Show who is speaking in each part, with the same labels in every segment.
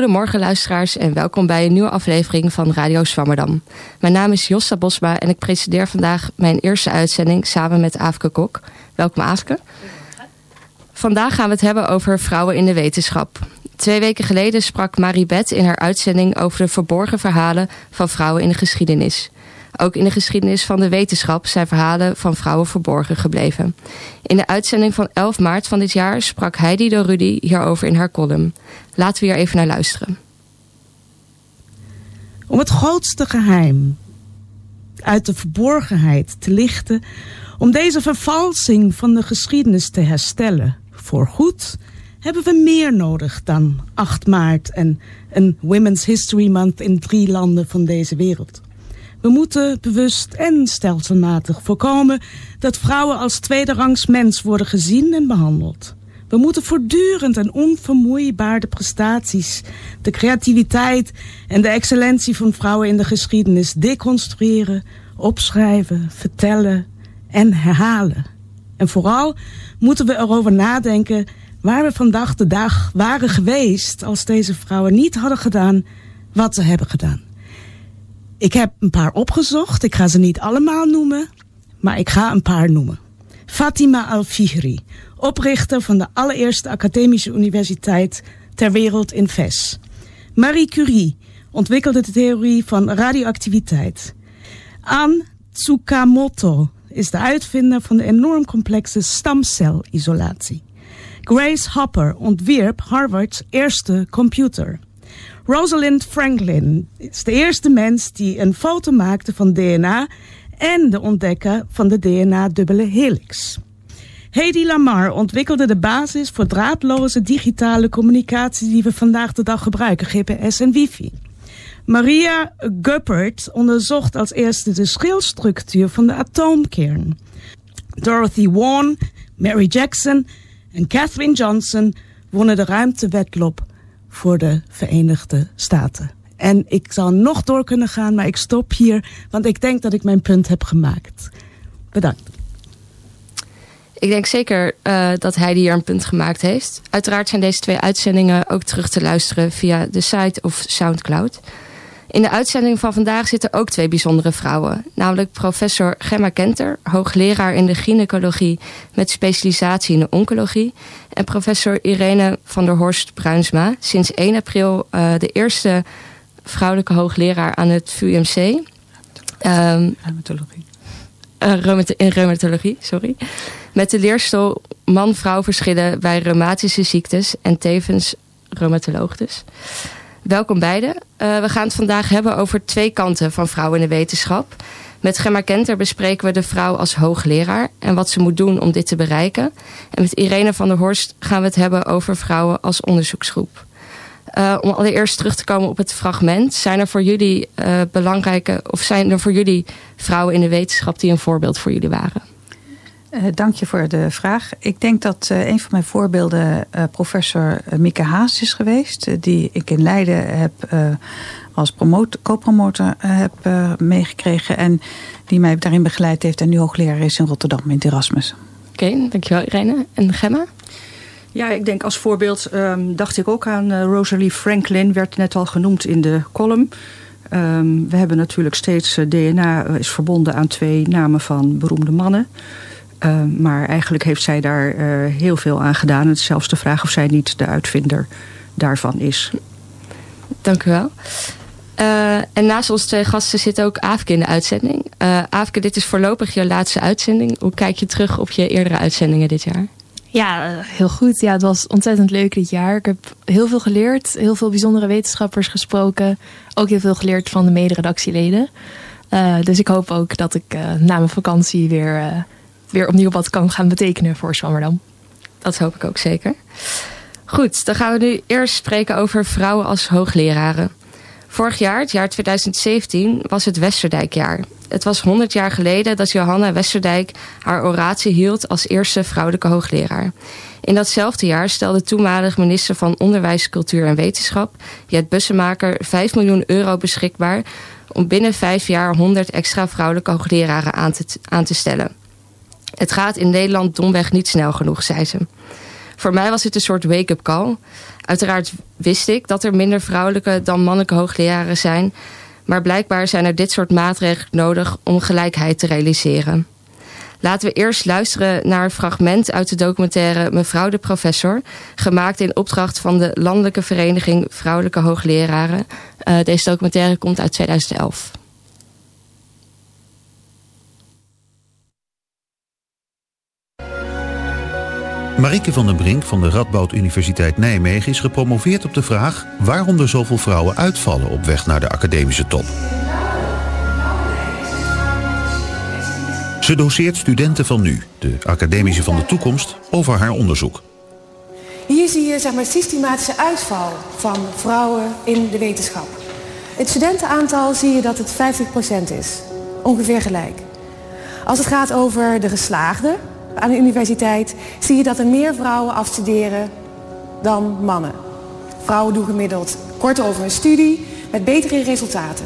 Speaker 1: Goedemorgen luisteraars en welkom bij een nieuwe aflevering van Radio Swammerdam. Mijn naam is Jossa Bosma en ik presenteer vandaag mijn eerste uitzending samen met Aafke Kok. Welkom Aafke. Vandaag gaan we het hebben over vrouwen in de wetenschap. Twee weken geleden sprak Marie in haar uitzending over de verborgen verhalen van vrouwen in de geschiedenis. Ook in de geschiedenis van de wetenschap zijn verhalen van vrouwen verborgen gebleven. In de uitzending van 11 maart van dit jaar sprak Heidi de Rudy hierover in haar column. Laten we hier even naar luisteren.
Speaker 2: Om het grootste geheim uit de verborgenheid te lichten, om deze vervalsing van de geschiedenis te herstellen, voorgoed, hebben we meer nodig dan 8 maart en een Women's History Month in drie landen van deze wereld. We moeten bewust en stelselmatig voorkomen dat vrouwen als tweederangs mens worden gezien en behandeld. We moeten voortdurend en onvermoeibaar de prestaties, de creativiteit en de excellentie van vrouwen in de geschiedenis deconstrueren, opschrijven, vertellen en herhalen. En vooral moeten we erover nadenken waar we vandaag de dag waren geweest als deze vrouwen niet hadden gedaan wat ze hebben gedaan. Ik heb een paar opgezocht. Ik ga ze niet allemaal noemen, maar ik ga een paar noemen. Fatima Al-Fihri, oprichter van de allereerste academische universiteit ter wereld in Fes. Marie Curie ontwikkelde de theorie van radioactiviteit. An Tsukamoto is de uitvinder van de enorm complexe stamcelisolatie. Grace Hopper ontwierp Harvards eerste computer. Rosalind Franklin is de eerste mens die een foto maakte van DNA en de ontdekker van de DNA-dubbele helix. Hedy Lamar ontwikkelde de basis voor draadloze digitale communicatie die we vandaag de dag gebruiken, GPS en wifi. Maria Guppert onderzocht als eerste de schilstructuur van de atoomkern. Dorothy Vaughan, Mary Jackson en Katherine Johnson wonnen de ruimtewedloop voor de Verenigde Staten. En ik zal nog door kunnen gaan, maar ik stop hier, want ik denk dat ik mijn punt heb gemaakt. Bedankt.
Speaker 1: Ik denk zeker uh, dat hij hier een punt gemaakt heeft. Uiteraard zijn deze twee uitzendingen ook terug te luisteren via de site of Soundcloud. In de uitzending van vandaag zitten ook twee bijzondere vrouwen. Namelijk professor Gemma Kenter, hoogleraar in de gynaecologie met specialisatie in de oncologie. En professor Irene van der Horst Bruinsma, sinds 1 april uh, de eerste vrouwelijke hoogleraar aan het VUMC. Um,
Speaker 3: reumatologie.
Speaker 1: Uh, in reumatologie, sorry. Met de leerstoel man-vrouw verschillen bij reumatische ziektes en tevens reumatoloog dus. Welkom beiden. Uh, we gaan het vandaag hebben over twee kanten van vrouwen in de wetenschap. Met Gemma Kenter bespreken we de vrouw als hoogleraar en wat ze moet doen om dit te bereiken. En met Irene van der Horst gaan we het hebben over vrouwen als onderzoeksgroep. Uh, om allereerst terug te komen op het fragment. Zijn er voor jullie uh, belangrijke, of zijn er voor jullie vrouwen in de wetenschap die een voorbeeld voor jullie waren?
Speaker 3: Uh, dank je voor de vraag. Ik denk dat uh, een van mijn voorbeelden uh, professor Mieke Haas is geweest. die ik in Leiden heb als co-promotor heb meegekregen. En die mij daarin begeleid heeft en nu hoogleraar is in Rotterdam in Erasmus.
Speaker 1: Oké, okay, dankjewel Irene. En Gemma?
Speaker 4: Ja, ik denk als voorbeeld um, dacht ik ook aan Rosalie Franklin. Werd net al genoemd in de column. Um, we hebben natuurlijk steeds DNA is verbonden aan twee namen van beroemde mannen. Uh, maar eigenlijk heeft zij daar uh, heel veel aan gedaan. Het is zelfs de vraag of zij niet de uitvinder daarvan is.
Speaker 1: Dank u wel. Uh, en naast ons twee gasten zit ook Aafke in de uitzending. Aafke, dit is voorlopig jouw laatste uitzending. Hoe kijk je terug op je eerdere uitzendingen dit jaar?
Speaker 5: Ja, heel goed. Ja, het was ontzettend leuk dit jaar. Ik heb heel veel geleerd. Heel veel bijzondere wetenschappers gesproken. Ook heel veel geleerd van de mederedactieleden. dus ik hoop ook dat ik na mijn vakantie weer weer opnieuw wat kan gaan betekenen voor Zwammerdam.
Speaker 1: Dat hoop ik ook zeker. Goed, dan gaan we nu eerst spreken over vrouwen als hoogleraren. Vorig jaar, het jaar 2017, was het Westerdijkjaar. Het was 100 jaar geleden dat Johanna Westerdijk haar oratie hield als eerste vrouwelijke hoogleraar. In datzelfde jaar stelde toenmalig minister van Onderwijs, Cultuur en Wetenschap, Jet Bussemaker, 5 miljoen euro beschikbaar om binnen vijf jaar 100 extra vrouwelijke hoogleraren aan te, aan te stellen. Het gaat in Nederland domweg niet snel genoeg, zei ze. Voor mij was dit een soort wake-up call. Uiteraard wist ik dat er minder vrouwelijke dan mannelijke hoogleraren zijn. Maar blijkbaar zijn er dit soort maatregelen nodig om gelijkheid te realiseren. Laten we eerst luisteren naar een fragment uit de documentaire Mevrouw de Professor. Gemaakt in opdracht van de Landelijke Vereniging Vrouwelijke Hoogleraren. Uh, deze documentaire komt uit 2011.
Speaker 6: Marike van den Brink van de Radboud Universiteit Nijmegen is gepromoveerd op de vraag waarom er zoveel vrouwen uitvallen op weg naar de academische top. Ze doseert studenten van nu, de academische van de toekomst, over haar onderzoek.
Speaker 7: Hier zie je zeg maar, systematische uitval van vrouwen in de wetenschap. Het studentenaantal zie je dat het 50% is. Ongeveer gelijk. Als het gaat over de geslaagden aan de universiteit... zie je dat er meer vrouwen afstuderen dan mannen. Vrouwen doen gemiddeld korter over hun studie met betere resultaten.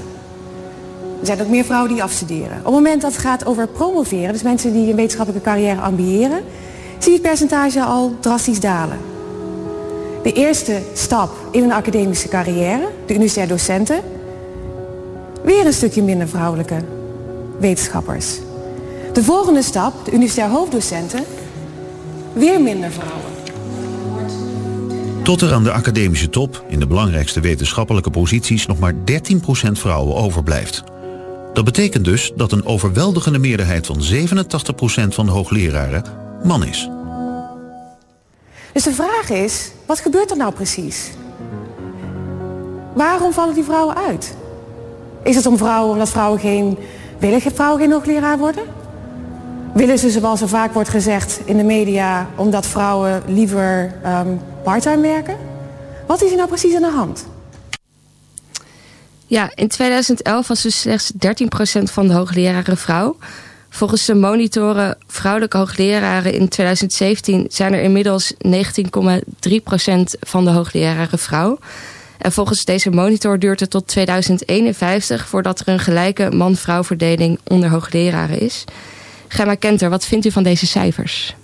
Speaker 7: Er zijn ook meer vrouwen die afstuderen. Op het moment dat het gaat over promoveren, dus mensen die een wetenschappelijke carrière ambiëren, zie je het percentage al drastisch dalen. De eerste stap in een academische carrière, de universitair docenten, weer een stukje minder vrouwelijke wetenschappers. De volgende stap, de universitair hoofddocenten, weer minder vrouwen.
Speaker 6: Tot er aan de academische top, in de belangrijkste wetenschappelijke posities, nog maar 13% vrouwen overblijft. Dat betekent dus dat een overweldigende meerderheid van 87% van de hoogleraren man is.
Speaker 7: Dus de vraag is, wat gebeurt er nou precies? Waarom vallen die vrouwen uit? Is het om vrouwen omdat vrouwen geen... willen vrouwen geen hoogleraar worden? Willen ze, zoals er vaak wordt gezegd in de media... omdat vrouwen liever um, parttime werken? Wat is er nou precies aan de hand?
Speaker 1: Ja, in 2011 was dus slechts 13% van de hoogleraren vrouw. Volgens de monitoren vrouwelijke hoogleraren in 2017 zijn er inmiddels 19,3% van de hoogleraren vrouw. En volgens deze monitor duurt het tot 2051 voordat er een gelijke man-vrouw verdeling onder hoogleraren is. Gemma Kenter, wat vindt u van deze cijfers?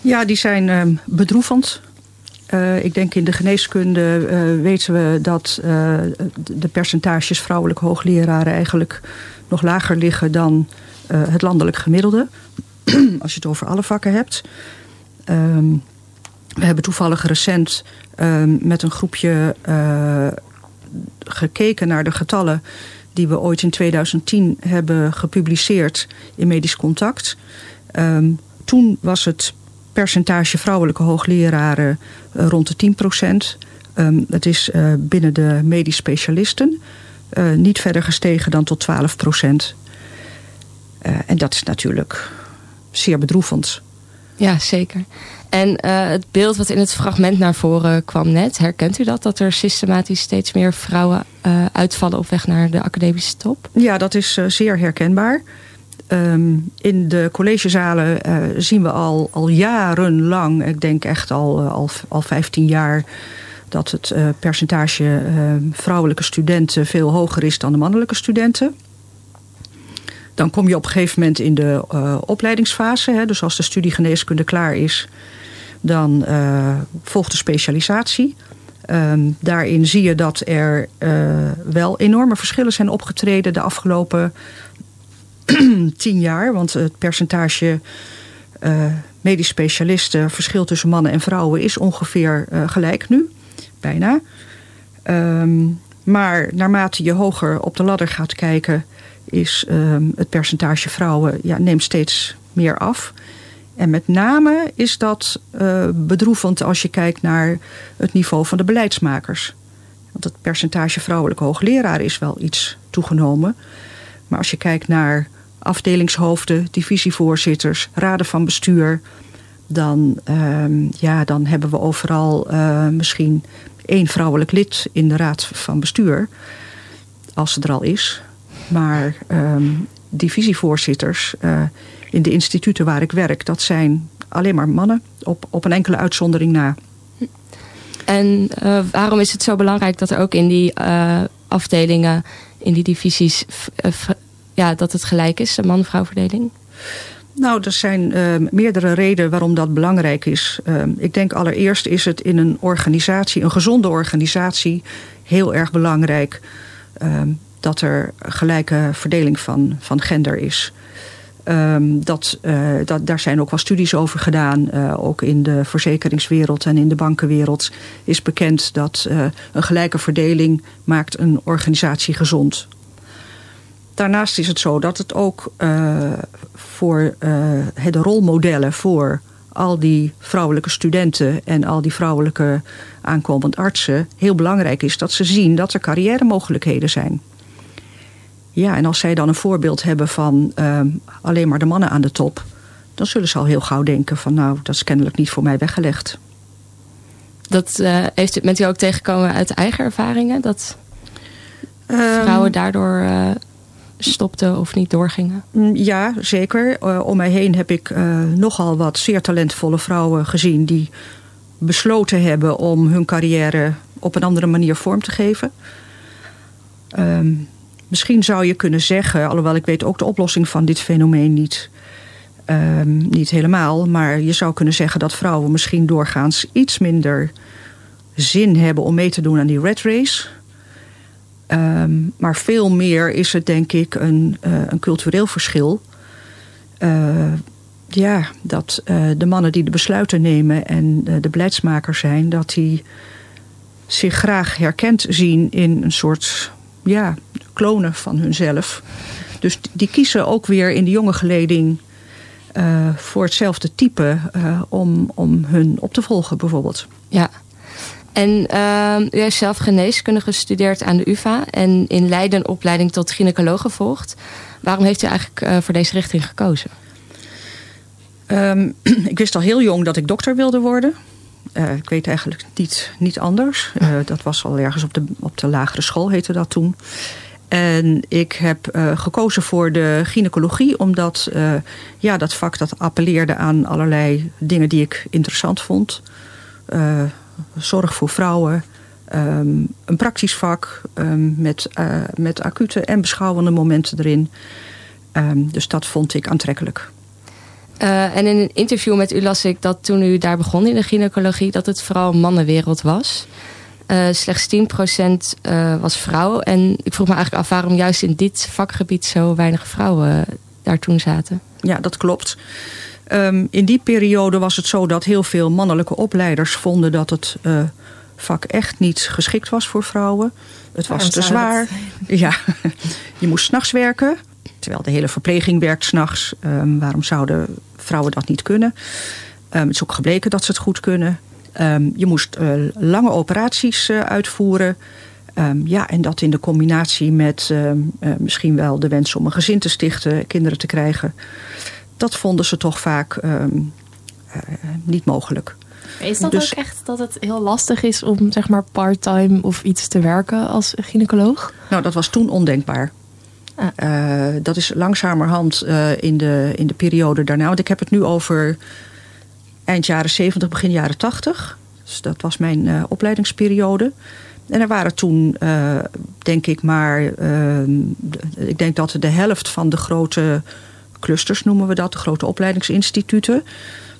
Speaker 4: Ja, die zijn uh, bedroevend. Uh, ik denk in de geneeskunde uh, weten we dat uh, de percentages vrouwelijke hoogleraren eigenlijk nog lager liggen dan het landelijk gemiddelde. Als je het over alle vakken hebt. Um, we hebben toevallig recent ehm, met een groepje gekeken naar de getallen die we ooit in 2010 hebben gepubliceerd in Medisch Contact. Um, toen was het percentage vrouwelijke hoogleraren uh, rond de 10 procent. Um, het is uh, binnen de medisch specialisten uh, niet verder gestegen dan tot 12 procent. en dat is natuurlijk zeer bedroevend.
Speaker 1: Ja, zeker. En het beeld wat in het fragment naar voren kwam net, herkent u dat? Dat er systematisch steeds meer vrouwen uitvallen op weg naar de academische top?
Speaker 4: Ja, dat is zeer herkenbaar. Um, in de collegezalen zien we al, al jarenlang, ik denk echt al, al, al 15 jaar, dat het percentage vrouwelijke studenten veel hoger is dan de mannelijke studenten. Dan kom je op een gegeven moment in de opleidingsfase. Hè, dus als de studie geneeskunde klaar is, dan volgt de specialisatie. Um, daarin zie je dat er wel enorme verschillen zijn opgetreden de afgelopen tien jaar. Want het percentage uh, medisch specialisten, verschil tussen mannen en vrouwen, is ongeveer uh, gelijk nu. Bijna. Um, maar naarmate je hoger op de ladder gaat kijken, is um, het percentage vrouwen ja, neemt steeds meer af. En met name is dat uh, bedroevend als je kijkt naar het niveau van de beleidsmakers. Want het percentage vrouwelijke hoogleraren is wel iets toegenomen. Maar als je kijkt naar afdelingshoofden, divisievoorzitters, raden van bestuur. Dan, um, ja, dan hebben we overal uh, misschien één vrouwelijk lid in de raad van bestuur. Als ze er al is. Maar um, divisievoorzitters uh, in de instituten waar ik werk, dat zijn alleen maar mannen. Op, op een enkele uitzondering na.
Speaker 1: En uh, waarom is het zo belangrijk dat er ook in die afdelingen, in die divisies ja, dat het gelijk is, de man-vrouw verdeling?
Speaker 4: Nou, er zijn uh, meerdere redenen waarom dat belangrijk is. Uh, ik denk allereerst is het in een organisatie, een gezonde organisatie, heel erg belangrijk uh, dat er gelijke verdeling van, van gender is. Um, dat, uh, dat, daar zijn ook wel studies over gedaan. Uh, ook in de verzekeringswereld en in de bankenwereld is bekend dat uh, een gelijke verdeling maakt een organisatie gezond. Daarnaast is het zo dat het ook voor de rolmodellen voor al die vrouwelijke studenten en al die vrouwelijke aankomend artsen heel belangrijk is dat ze zien dat er carrière mogelijkheden zijn. Ja, en als zij dan een voorbeeld hebben van uh, alleen maar de mannen aan de top, dan zullen ze al heel gauw denken van nou, dat is kennelijk niet voor mij weggelegd.
Speaker 1: Dat uh, heeft, bent u ook tegengekomen uit eigen ervaringen? Dat um, vrouwen daardoor uh, stopten of niet doorgingen?
Speaker 4: Mm, ja, zeker. Uh, om mij heen heb ik nogal wat zeer talentvolle vrouwen gezien die besloten hebben om hun carrière op een andere manier vorm te geven. Um, Misschien zou je kunnen zeggen, alhoewel ik weet ook de oplossing van dit fenomeen niet, um, niet helemaal. Maar je zou kunnen zeggen dat vrouwen misschien doorgaans iets minder zin hebben om mee te doen aan die red race. Um, maar veel meer is het denk ik een, uh, een cultureel verschil. Uh, ja, dat uh, de mannen die de besluiten nemen en de beleidsmakers zijn, dat die zich graag herkend zien in een soort ja, klonen van hunzelf. Dus die kiezen ook weer in de jonge geleding uh, voor hetzelfde type uh, om, om hun op te volgen bijvoorbeeld.
Speaker 1: Ja. En uh, u heeft zelf geneeskunde gestudeerd aan de UvA en in Leiden een opleiding tot gynaecoloog gevolgd. Waarom heeft u eigenlijk voor deze richting gekozen?
Speaker 4: Um, ik wist al heel jong dat ik dokter wilde worden. Uh, ik weet eigenlijk niet, niet anders. Uh, dat was al ergens op de, op de lagere school, heette dat toen. En ik heb uh, gekozen voor de gynaecologie, omdat uh, ja, dat vak dat appelleerde aan allerlei dingen die ik interessant vond. Uh, zorg voor vrouwen, um, een praktisch vak um, met, met acute en beschouwende momenten erin. Um, dus dat vond ik aantrekkelijk.
Speaker 1: En in een interview met u las ik dat toen u daar begon in de gynaecologie, dat het vooral mannenwereld was. Uh, slechts 10% uh, was vrouw. En ik vroeg me eigenlijk af waarom juist in dit vakgebied zo weinig vrouwen daar toen zaten.
Speaker 4: Ja, dat klopt. Um, in die periode was het zo dat heel veel mannelijke opleiders vonden dat het uh, vak echt niet geschikt was voor vrouwen. Het was te zwaar. Ja, je moest s'nachts werken. Terwijl de hele verpleging werkt s'nachts. Um, waarom zouden vrouwen dat niet kunnen? Um, het is ook gebleken dat ze het goed kunnen. Um, je moest uh, lange operaties uh, uitvoeren. Um, ja, en dat in de combinatie met um, uh, misschien wel de wens om een gezin te stichten, kinderen te krijgen. Dat vonden ze toch vaak niet mogelijk.
Speaker 5: Is dat dus, ook echt dat het heel lastig is om zeg maar part-time of iets te werken als gynaecoloog?
Speaker 4: Nou, dat was toen ondenkbaar. Ah. Uh, dat is langzamerhand uh, in, de, in de periode daarna. Want ik heb het nu over eind jaren 70, begin jaren 80. Dus dat was mijn uh, opleidingsperiode. En er waren toen, denk ik maar... ik denk dat de helft van de grote clusters, noemen we dat... de grote opleidingsinstituten...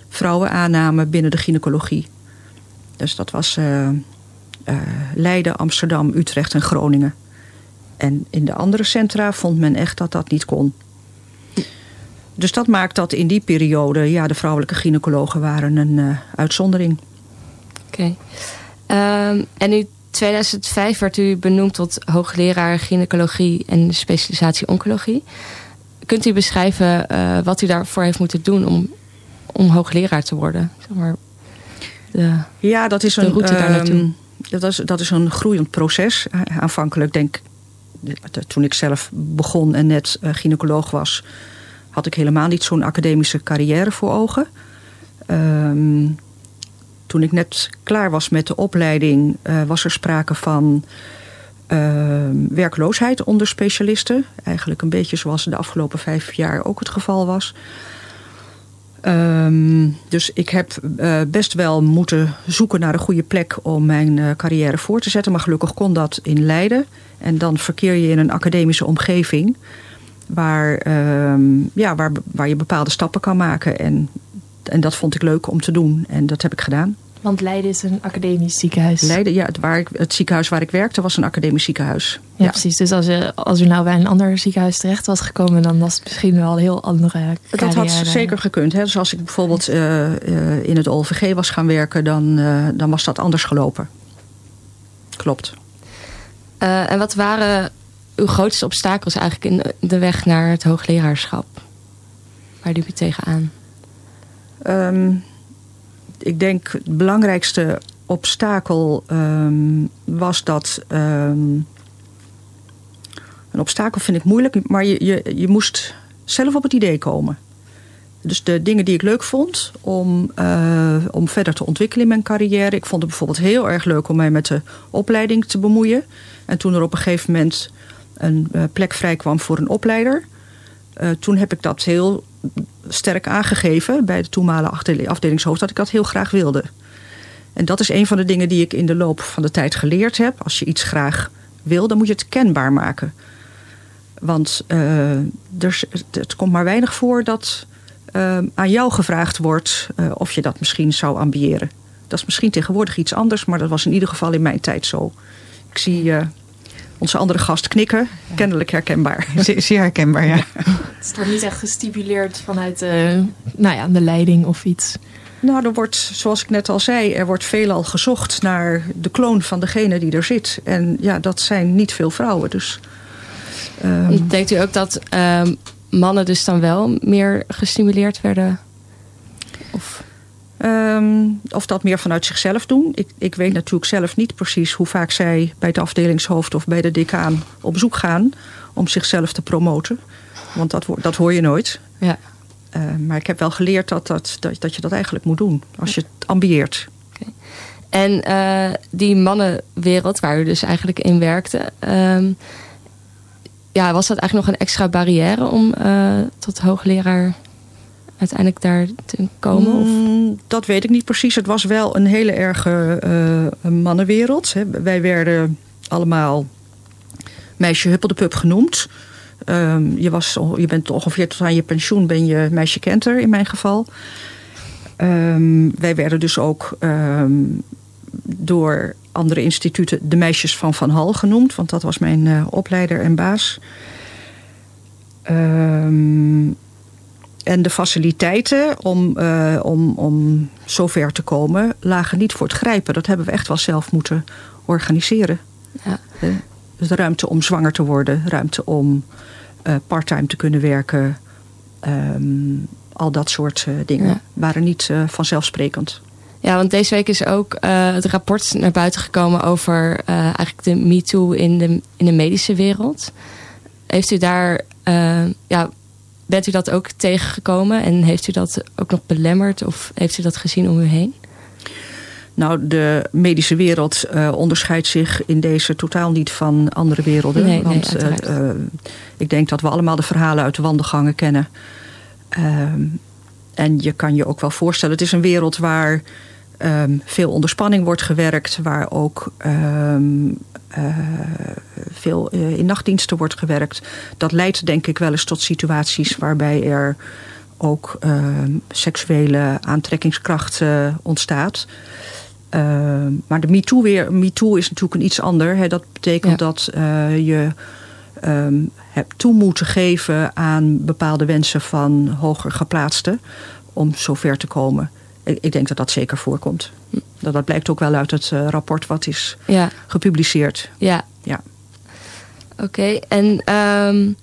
Speaker 4: vrouwen aannamen binnen de gynaecologie. Dus dat was Leiden, Amsterdam, Utrecht en Groningen. En in de andere centra vond men echt dat dat niet kon. Dus dat maakt dat in die periode ja, de vrouwelijke gynaecologen waren een uh, uitzondering.
Speaker 1: Oké. Okay. Um, en in 2005 werd u benoemd tot hoogleraar gynaecologie en specialisatie oncologie. Kunt u beschrijven uh, wat u daarvoor heeft moeten doen om, om hoogleraar te worden? Zeg maar,
Speaker 4: de, ja, dat is, een, route daar naartoe. Um, dat, is, dat is een groeiend proces. Aanvankelijk denk toen ik zelf begon en net uh, gynaecoloog was, had ik helemaal niet zo'n academische carrière voor ogen. Um, toen ik net klaar was met de opleiding, uh, was er sprake van uh, werkloosheid onder specialisten. Eigenlijk een beetje zoals de afgelopen vijf jaar ook het geval was. Um, dus ik heb uh, best wel moeten zoeken naar een goede plek om mijn uh, carrière voor te zetten. Maar gelukkig kon dat in Leiden. En dan verkeer je in een academische omgeving. Waar, ehm, ja, waar, waar je bepaalde stappen kan maken. En, en dat vond ik leuk om te doen. En dat heb ik gedaan.
Speaker 5: Want Leiden is een academisch ziekenhuis.
Speaker 4: Leiden, ja, het, waar ik, het ziekenhuis waar ik werkte was een academisch ziekenhuis.
Speaker 5: Ja, precies. Dus als, je, als u nou bij een ander ziekenhuis terecht was gekomen, dan was het misschien wel een heel andere carrière.
Speaker 4: Dat had zeker gekund. Hè. Dus als ik bijvoorbeeld uh, uh, in het OLVG was gaan werken, dan, uh, dan was dat anders gelopen. Klopt.
Speaker 1: en wat waren uw grootste obstakels eigenlijk in de weg naar het hoogleraarschap? Waar liep u tegenaan?
Speaker 4: Um, ik denk het belangrijkste obstakel um, was dat. Um, een obstakel vind ik moeilijk, maar je, je, je moest zelf op het idee komen. Dus de dingen die ik leuk vond om, uh, om verder te ontwikkelen in mijn carrière. Ik vond het bijvoorbeeld heel erg leuk om mij met de opleiding te bemoeien. En toen er op een gegeven moment een uh, plek vrij kwam voor een opleider. Uh, toen heb ik dat heel sterk aangegeven bij de toenmalige afdelingshoofd dat ik dat heel graag wilde. En dat is een van de dingen die ik in de loop van de tijd geleerd heb. Als je iets graag wil, dan moet je het kenbaar maken. Want er, het komt maar weinig voor dat aan jou gevraagd wordt of je dat misschien zou ambiëren. Dat is misschien tegenwoordig iets anders, maar dat was in ieder geval in mijn tijd zo. Ik zie onze andere gast knikken. Kennelijk herkenbaar.
Speaker 3: Zeer herkenbaar, ja.
Speaker 5: Het wordt niet echt gestipuleerd vanuit uh, nou ja, de leiding of iets.
Speaker 4: Nou, er wordt, zoals ik net al zei, er wordt veelal gezocht naar de kloon van degene die er zit. En ja, dat zijn niet veel vrouwen. Dus,
Speaker 1: um... Denkt u ook dat uh, mannen dus dan wel meer gestimuleerd werden? Of...
Speaker 4: Um, of dat meer vanuit zichzelf doen. Ik, ik weet natuurlijk zelf niet precies hoe vaak zij bij de afdelingshoofd of bij de decaan op zoek gaan om zichzelf te promoten. Want dat, dat hoor je nooit.
Speaker 1: Ja.
Speaker 4: Uh, maar ik heb wel geleerd dat, dat, dat, dat je dat eigenlijk moet doen als je het ambieert.
Speaker 1: Okay. En uh, die mannenwereld waar u dus eigenlijk in werkte. Um, ja, was dat eigenlijk nog een extra barrière om uh, tot hoogleraar uiteindelijk daar te komen? Of?
Speaker 4: Mm, dat weet ik niet precies. Het was wel een hele erge uh, mannenwereld. Hè. Wij werden allemaal meisje huppeldepup genoemd. Um, je, was, je bent ongeveer tot aan je pensioen ben je meisje kenter in mijn geval. Um, wij werden dus ook um, door andere instituten de meisjes van Van Hal genoemd. Want dat was mijn uh, opleider en baas. Um, en de faciliteiten om, uh, om, om zover te komen lagen niet voor het grijpen. Dat hebben we echt wel zelf moeten organiseren.
Speaker 1: Ja.
Speaker 4: Dus de ruimte om zwanger te worden, ruimte om uh, parttime te kunnen werken. Um, al dat soort uh, dingen ja. waren niet vanzelfsprekend.
Speaker 1: Ja, want deze week is ook het rapport naar buiten gekomen over eigenlijk de MeToo in de, in de medische wereld. Heeft u daar ja, bent u dat ook tegengekomen en heeft u dat ook nog belemmerd of heeft u dat gezien om u heen?
Speaker 4: Nou, de medische wereld uh, onderscheidt zich in deze totaal niet van andere werelden.
Speaker 1: Nee,
Speaker 4: want
Speaker 1: nee,
Speaker 4: uh, uh, ik denk dat we allemaal de verhalen uit de wandelgangen kennen. Ehm, en je kan je ook wel voorstellen, het is een wereld waar um, veel onder spanning wordt gewerkt, waar ook um, uh, veel uh, in nachtdiensten wordt gewerkt. Dat leidt denk ik wel eens tot situaties waarbij er ook uh, seksuele aantrekkingskracht ontstaat. maar de MeToo, weer, MeToo is natuurlijk een iets ander. Hè. Dat betekent ja. dat je um, hebt toe moeten geven aan bepaalde wensen van hoger geplaatsten om zover te komen. Ik denk dat dat zeker voorkomt. Dat, dat blijkt ook wel uit het uh, rapport wat is
Speaker 1: ja.
Speaker 4: gepubliceerd.
Speaker 1: Ja.
Speaker 4: ja.
Speaker 1: Oké, okay. en um,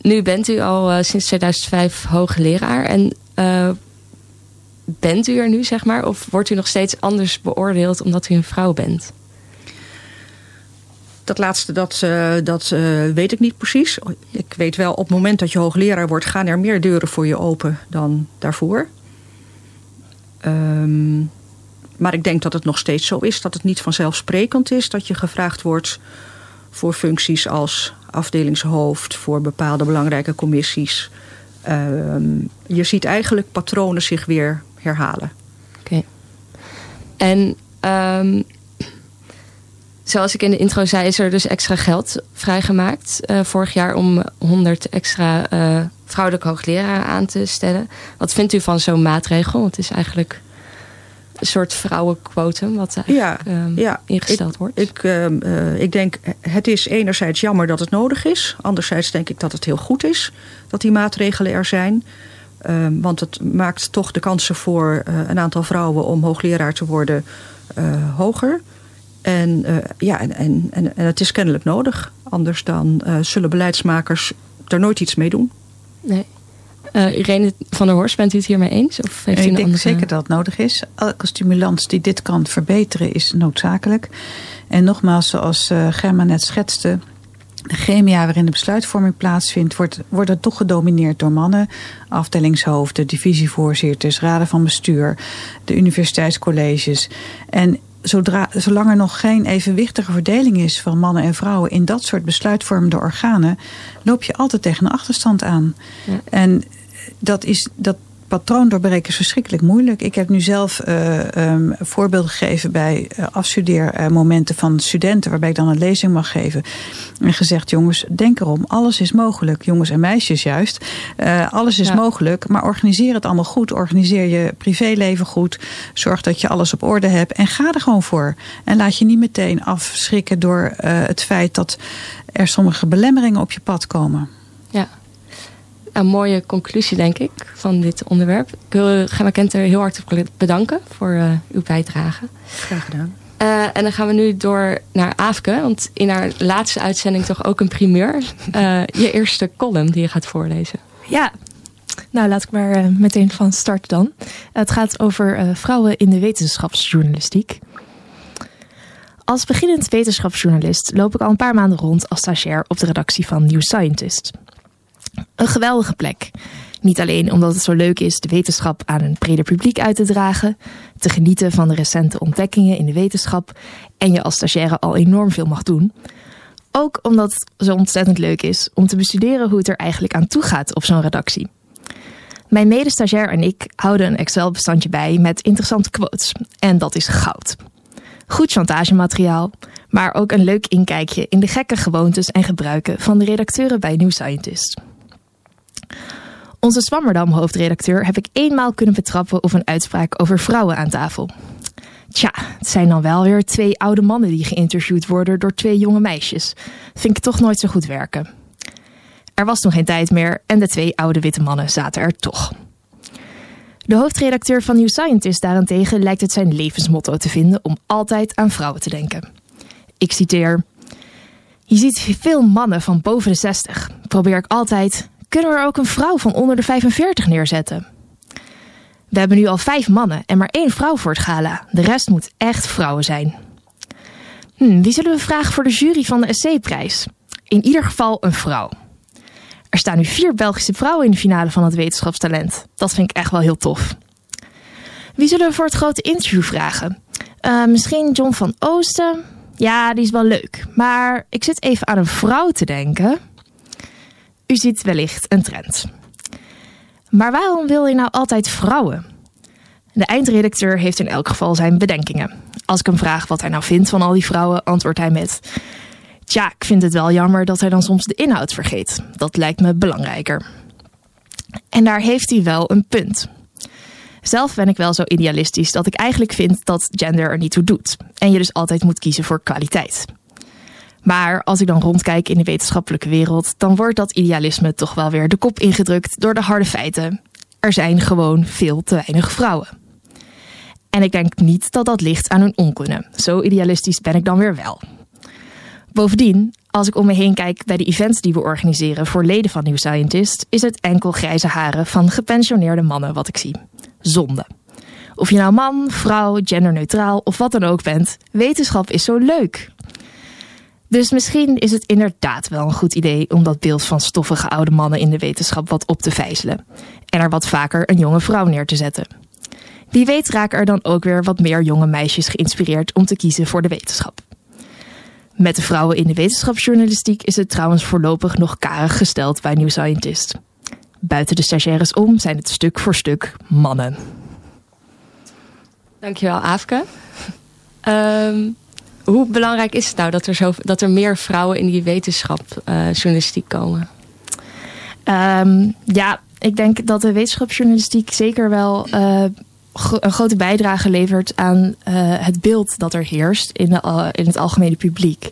Speaker 1: nu bent u al uh, sinds 2005 hoogleraar. En uh, bent u er nu, zeg maar? Of wordt u nog steeds anders beoordeeld omdat u een vrouw bent?
Speaker 4: Dat laatste, dat, uh, dat uh, weet ik niet precies. Ik weet wel, op het moment dat je hoogleraar wordt... gaan er meer deuren voor je open dan daarvoor. Um, maar ik denk dat het nog steeds zo is dat het niet vanzelfsprekend is dat je gevraagd wordt voor functies als afdelingshoofd, voor bepaalde belangrijke commissies. Um, je ziet eigenlijk patronen zich weer herhalen.
Speaker 1: Oké. En um, zoals ik in de intro zei, is er dus extra geld vrijgemaakt uh, vorig jaar om 100 extra uh, vrouwelijke hoogleraren aan te stellen. Wat vindt u van zo'n maatregel? Het is eigenlijk een soort vrouwenquotum wat ja, um, ja, ingesteld
Speaker 4: ik,
Speaker 1: wordt.
Speaker 4: Ik, uh, ik denk, het is enerzijds jammer dat het nodig is. Anderzijds denk ik dat het heel goed is dat die maatregelen er zijn. Um, want het maakt toch de kansen voor een aantal vrouwen om hoogleraar te worden hoger. En, uh, ja, en, en, en, het is kennelijk nodig. Anders dan uh, zullen beleidsmakers er nooit iets mee doen.
Speaker 1: Nee. Uh, Irene van der Horst, bent u het hiermee eens? Of heeft
Speaker 3: ik
Speaker 1: u
Speaker 3: denk
Speaker 1: andere...
Speaker 3: zeker dat het nodig is. Elke stimulans die dit kan verbeteren is noodzakelijk. En nogmaals, zoals uh, Germa net schetste... De chemia waarin de besluitvorming plaatsvindt, wordt, wordt het toch gedomineerd door mannen. Afdelingshoofden, divisievoorzitters, raden van bestuur, de universiteitscolleges. En zodra, zolang er nog geen evenwichtige verdeling is van mannen en vrouwen in dat soort besluitvormende organen, loop je altijd tegen een achterstand aan. Ja. En dat, is, dat patroon doorbreken is verschrikkelijk moeilijk. Ik heb nu zelf uh, um, voorbeelden gegeven bij uh, afstudeermomenten van studenten, waarbij ik dan een lezing mag geven. En gezegd, jongens, denk erom, alles is mogelijk. Jongens en meisjes juist. Uh, alles is ja. mogelijk, maar organiseer het allemaal goed. Organiseer je privéleven goed. Zorg dat je alles op orde hebt. En ga er gewoon voor. En laat je niet meteen afschrikken door het feit dat er sommige belemmeringen op je pad komen.
Speaker 1: Ja, een mooie conclusie, denk ik, van dit onderwerp. Ik wil Gemma Kenter heel hartelijk bedanken voor uh, uw bijdrage.
Speaker 4: Graag gedaan.
Speaker 1: Uh, en dan gaan we nu door naar Aafke. Want in haar laatste uitzending toch ook een primeur. Uh, je eerste column die je gaat voorlezen.
Speaker 5: Ja, nou laat ik maar uh, meteen van start dan. Het gaat over vrouwen in de wetenschapsjournalistiek. Als beginnend wetenschapsjournalist loop ik al een paar maanden rond als stagiair op de redactie van New Scientist. Een geweldige plek. Niet alleen omdat het zo leuk is de wetenschap aan een breder publiek uit te dragen, te genieten van de recente ontdekkingen in de wetenschap en je als stagiaire al enorm veel mag doen. Ook omdat het zo ontzettend leuk is om te bestuderen hoe het er eigenlijk aan toe gaat op zo'n redactie. Mijn medestagiair en ik houden een Excel-bestandje bij met interessante quotes. En dat is goud. Goed chantagemateriaal, maar ook een leuk inkijkje in de gekke gewoontes en gebruiken van de redacteuren bij New Scientist. Onze Swammerdam-hoofdredacteur heb ik eenmaal kunnen betrappen op een uitspraak over vrouwen aan tafel. Tja, het zijn dan wel weer twee oude mannen die geïnterviewd worden door twee jonge meisjes. Vind ik toch nooit zo goed werken. Er was toen geen tijd meer en de twee oude witte mannen zaten er toch. De hoofdredacteur van New Scientist daarentegen lijkt het zijn levensmotto te vinden om altijd aan vrouwen te denken. Ik citeer: Je ziet veel mannen van boven de 60. Probeer ik altijd, kunnen we er ook een vrouw van onder de 45 neerzetten? We hebben nu al vijf mannen en maar één vrouw voor het gala. De rest moet echt vrouwen zijn. Hm, wie zullen we vragen voor de jury van de SC-prijs? In ieder geval een vrouw. Er staan nu vier Belgische vrouwen in de finale van het wetenschapstalent. Dat vind ik echt wel heel tof. Wie zullen we voor het grote interview vragen? Uh, misschien John van Oosten? Ja, die is wel leuk. Maar ik zit even aan een vrouw te denken. U ziet wellicht een trend. Maar waarom wil je nou altijd vrouwen? De eindredacteur heeft in elk geval zijn bedenkingen. Als ik hem vraag wat hij nou vindt van al die vrouwen, antwoordt hij met: Tja, ik vind het wel jammer dat hij dan soms de inhoud vergeet. Dat lijkt me belangrijker. En daar heeft hij wel een punt. Zelf ben ik wel zo idealistisch dat ik eigenlijk vind dat gender er niet toe doet. En je dus altijd moet kiezen voor kwaliteit. Maar als ik dan rondkijk in de wetenschappelijke wereld, dan wordt dat idealisme toch wel weer de kop ingedrukt door de harde feiten. Er zijn gewoon veel te weinig vrouwen. En ik denk niet dat dat ligt aan hun onkunde. Zo idealistisch ben ik dan weer wel. Bovendien, als ik om me heen kijk bij de events die we organiseren voor leden van New Scientist, is het enkel grijze haren van gepensioneerde mannen wat ik zie. Zonde. Of je nou man, vrouw, genderneutraal of wat dan ook bent, wetenschap is zo leuk. Dus misschien is het inderdaad wel een goed idee om dat beeld van stoffige oude mannen in de wetenschap wat op te vijzelen. En er wat vaker een jonge vrouw neer te zetten. Wie weet raken er dan ook weer wat meer jonge meisjes geïnspireerd om te kiezen voor de wetenschap. Met de vrouwen in de wetenschapsjournalistiek is het trouwens voorlopig nog karig gesteld bij New Scientist. Buiten de stagiaires om zijn het stuk voor stuk mannen.
Speaker 1: Dankjewel, Aafke. Um, hoe belangrijk is het nou dat er, zo, dat er meer vrouwen in die wetenschap journalistiek komen?
Speaker 5: Um, ja, ik denk dat de wetenschapsjournalistiek zeker wel uh, een grote bijdrage levert aan uh, het beeld dat er heerst in, de, in het algemene publiek.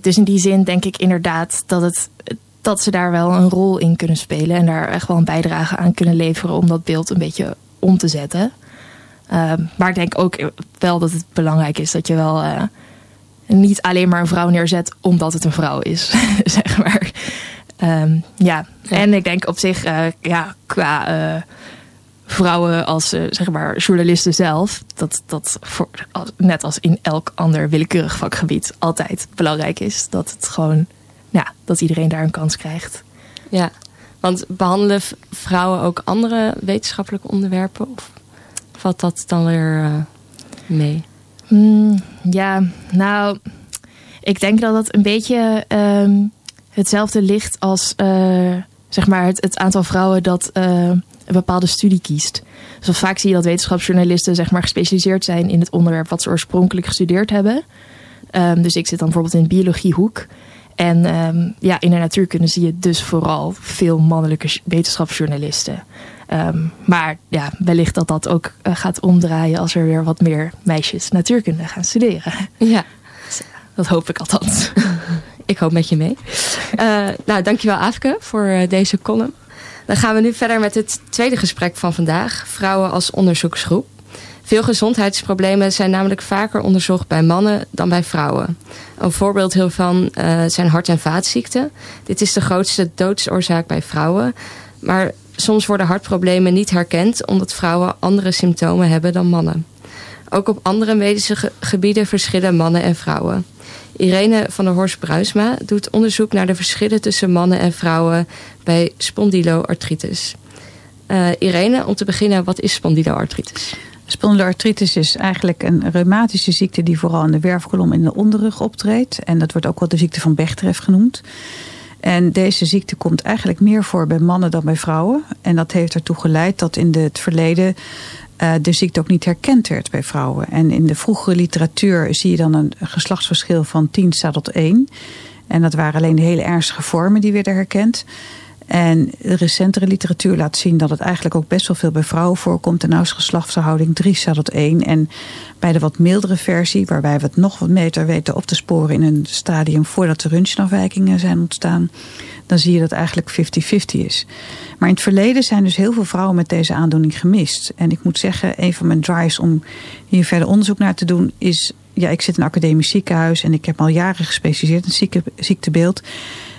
Speaker 5: dus in die zin denk ik inderdaad dat, het, dat ze daar wel een rol in kunnen spelen en daar echt wel een bijdrage aan kunnen leveren om dat beeld een beetje om te zetten. Ehm, maar ik denk ook wel dat het belangrijk is dat je wel uh, niet alleen maar een vrouw neerzet omdat het een vrouw is, zeg maar. Um, ja. ja. en ik denk op zich, uh, ja, qua uh, vrouwen als zeg maar journalisten zelf, dat dat voor, als, net als in elk ander willekeurig vakgebied altijd belangrijk is. Dat het gewoon, ja, dat iedereen daar een kans krijgt.
Speaker 1: Ja, want behandelen vrouwen ook andere wetenschappelijke onderwerpen? Of? Valt dat dan weer uh, mee?
Speaker 5: Mm, ja, nou, ik denk dat dat een beetje um, hetzelfde ligt als uh, zeg maar het, het, aantal vrouwen dat uh, een bepaalde studie kiest. Dus vaak zie je dat wetenschapsjournalisten zeg maar, gespecialiseerd zijn in het onderwerp wat ze oorspronkelijk gestudeerd hebben. Um, dus ik zit dan bijvoorbeeld in biologiehoek. En um, ja, in de natuurkunde zie je dus vooral veel mannelijke wetenschapsjournalisten. Um, maar ja, wellicht dat dat ook uh, gaat omdraaien als er weer wat meer meisjes natuurkunde gaan studeren.
Speaker 1: Ja.
Speaker 5: Dat hoop ik althans.
Speaker 1: ik hoop met je mee. Uh, nou, dankjewel Afke voor uh, deze column. Dan gaan we nu verder met het tweede gesprek van vandaag. Vrouwen als onderzoeksgroep. Veel gezondheidsproblemen zijn namelijk vaker onderzocht bij mannen dan bij vrouwen. Een voorbeeld hiervan uh, zijn hart- en vaatziekten. Dit is de grootste doodsoorzaak bij vrouwen. Maar soms worden hartproblemen niet herkend omdat vrouwen andere symptomen hebben dan mannen. Ook op andere medische ge gebieden verschillen mannen en vrouwen. Irene van der Horst Bruisma doet onderzoek naar de verschillen tussen mannen en vrouwen bij spondyloartritis. Uh, Irene, om te beginnen, wat is spondyloartritis?
Speaker 3: Spondyloartritis is eigenlijk een reumatische ziekte die vooral in de wervelkolom en de onderrug optreedt. En dat wordt ook wel de ziekte van Bechterew genoemd. En deze ziekte komt eigenlijk meer voor bij mannen dan bij vrouwen. En dat heeft ertoe geleid dat in het verleden uh, de ziekte ook niet herkend werd bij vrouwen. En in de vroegere literatuur zie je dan een geslachtsverschil van 10 staat tot 1. En dat waren alleen de hele ernstige vormen die werden herkend. En de recentere literatuur laat zien dat het eigenlijk ook best wel veel bij vrouwen voorkomt. En nou is geslachtsverhouding 3 staat tot 1. En bij de wat mildere versie, waarbij we het nog wat beter weten op te sporen in een stadium voordat de röntgenafwijkingen zijn ontstaan, dan zie je dat het eigenlijk 50-50 is. Maar in het verleden zijn dus heel veel vrouwen met deze aandoening gemist. En ik moet zeggen, een van mijn drives om hier verder onderzoek naar te doen is... Ja, ik zit in een academisch ziekenhuis en ik heb al jaren gespecialiseerd in ziektebeeld.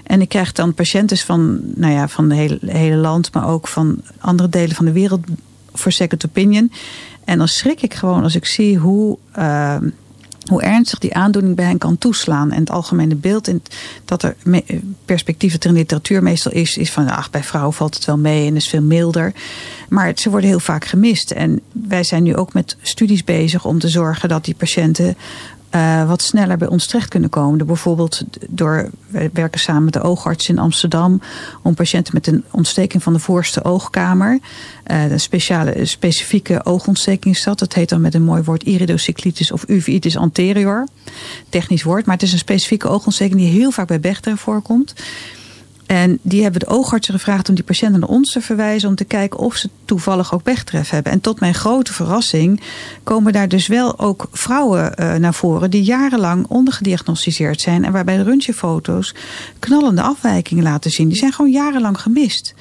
Speaker 3: En ik krijg dan patiënten van, nou ja, van het hele, hele land, maar ook van andere delen van de wereld voor second opinion. En dan schrik ik gewoon als ik zie hoe, uh, hoe ernstig die aandoening bij hen kan toeslaan. En het algemene beeld in, dat er perspectief dat er in de literatuur meestal is, is van ach, bij vrouwen valt het wel mee en is veel milder. Maar ze worden heel vaak gemist. En wij zijn nu ook met studies bezig om te zorgen dat die patiënten uh, wat sneller bij ons terecht kunnen komen. bijvoorbeeld door, we werken samen met de oogarts in Amsterdam om patiënten met een ontsteking van de voorste oogkamer, uh, een speciale, specifieke oogontsteking is dat. Heet dan met een mooi woord iridocyclitis of uveitis anterior. Technisch woord, maar het is een specifieke oogontsteking die heel vaak bij Bechterew voorkomt. En die hebben de oogartsen gevraagd om die patiënten naar ons te verwijzen... om te kijken of ze toevallig ook pechtref hebben. En tot mijn grote verrassing komen daar dus wel ook vrouwen uh, naar voren... die jarenlang ondergediagnosticeerd zijn... en waarbij röntgenfoto's knallende afwijkingen laten zien. Die zijn gewoon jarenlang gemist.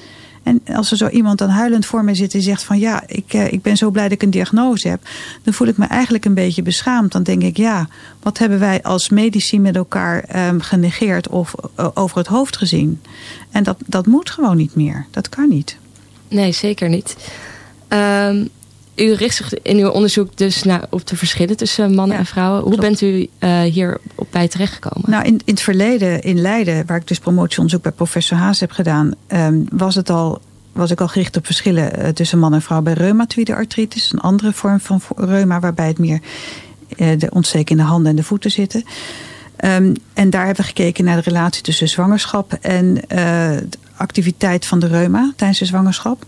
Speaker 3: En als er zo iemand dan huilend voor mij zit en zegt van ja, ik, uh, ik ben zo blij dat ik een diagnose heb. Dan voel ik me eigenlijk een beetje beschaamd. Dan denk ik ja, wat hebben wij als medici met elkaar um, genegeerd of uh, over het hoofd gezien. En dat, dat moet gewoon niet meer. Dat kan niet.
Speaker 1: Nee, zeker niet. Um, u richt zich in uw onderzoek dus naar, op de verschillen tussen mannen ja, en vrouwen. Hoe klopt. bent u uh, hier op bij terechtgekomen?
Speaker 3: Nou, in, in het verleden in Leiden, waar ik dus promotieonderzoek bij professor Haas heb gedaan, um, was het al was ik al gericht op verschillen uh, tussen man en vrouw bij reumatoïde artritis. Een andere vorm van reuma waarbij het meer uh, de ontsteking in de handen en de voeten zitten. Um, en daar hebben we gekeken naar de relatie tussen zwangerschap en de activiteit van de reuma tijdens de zwangerschap.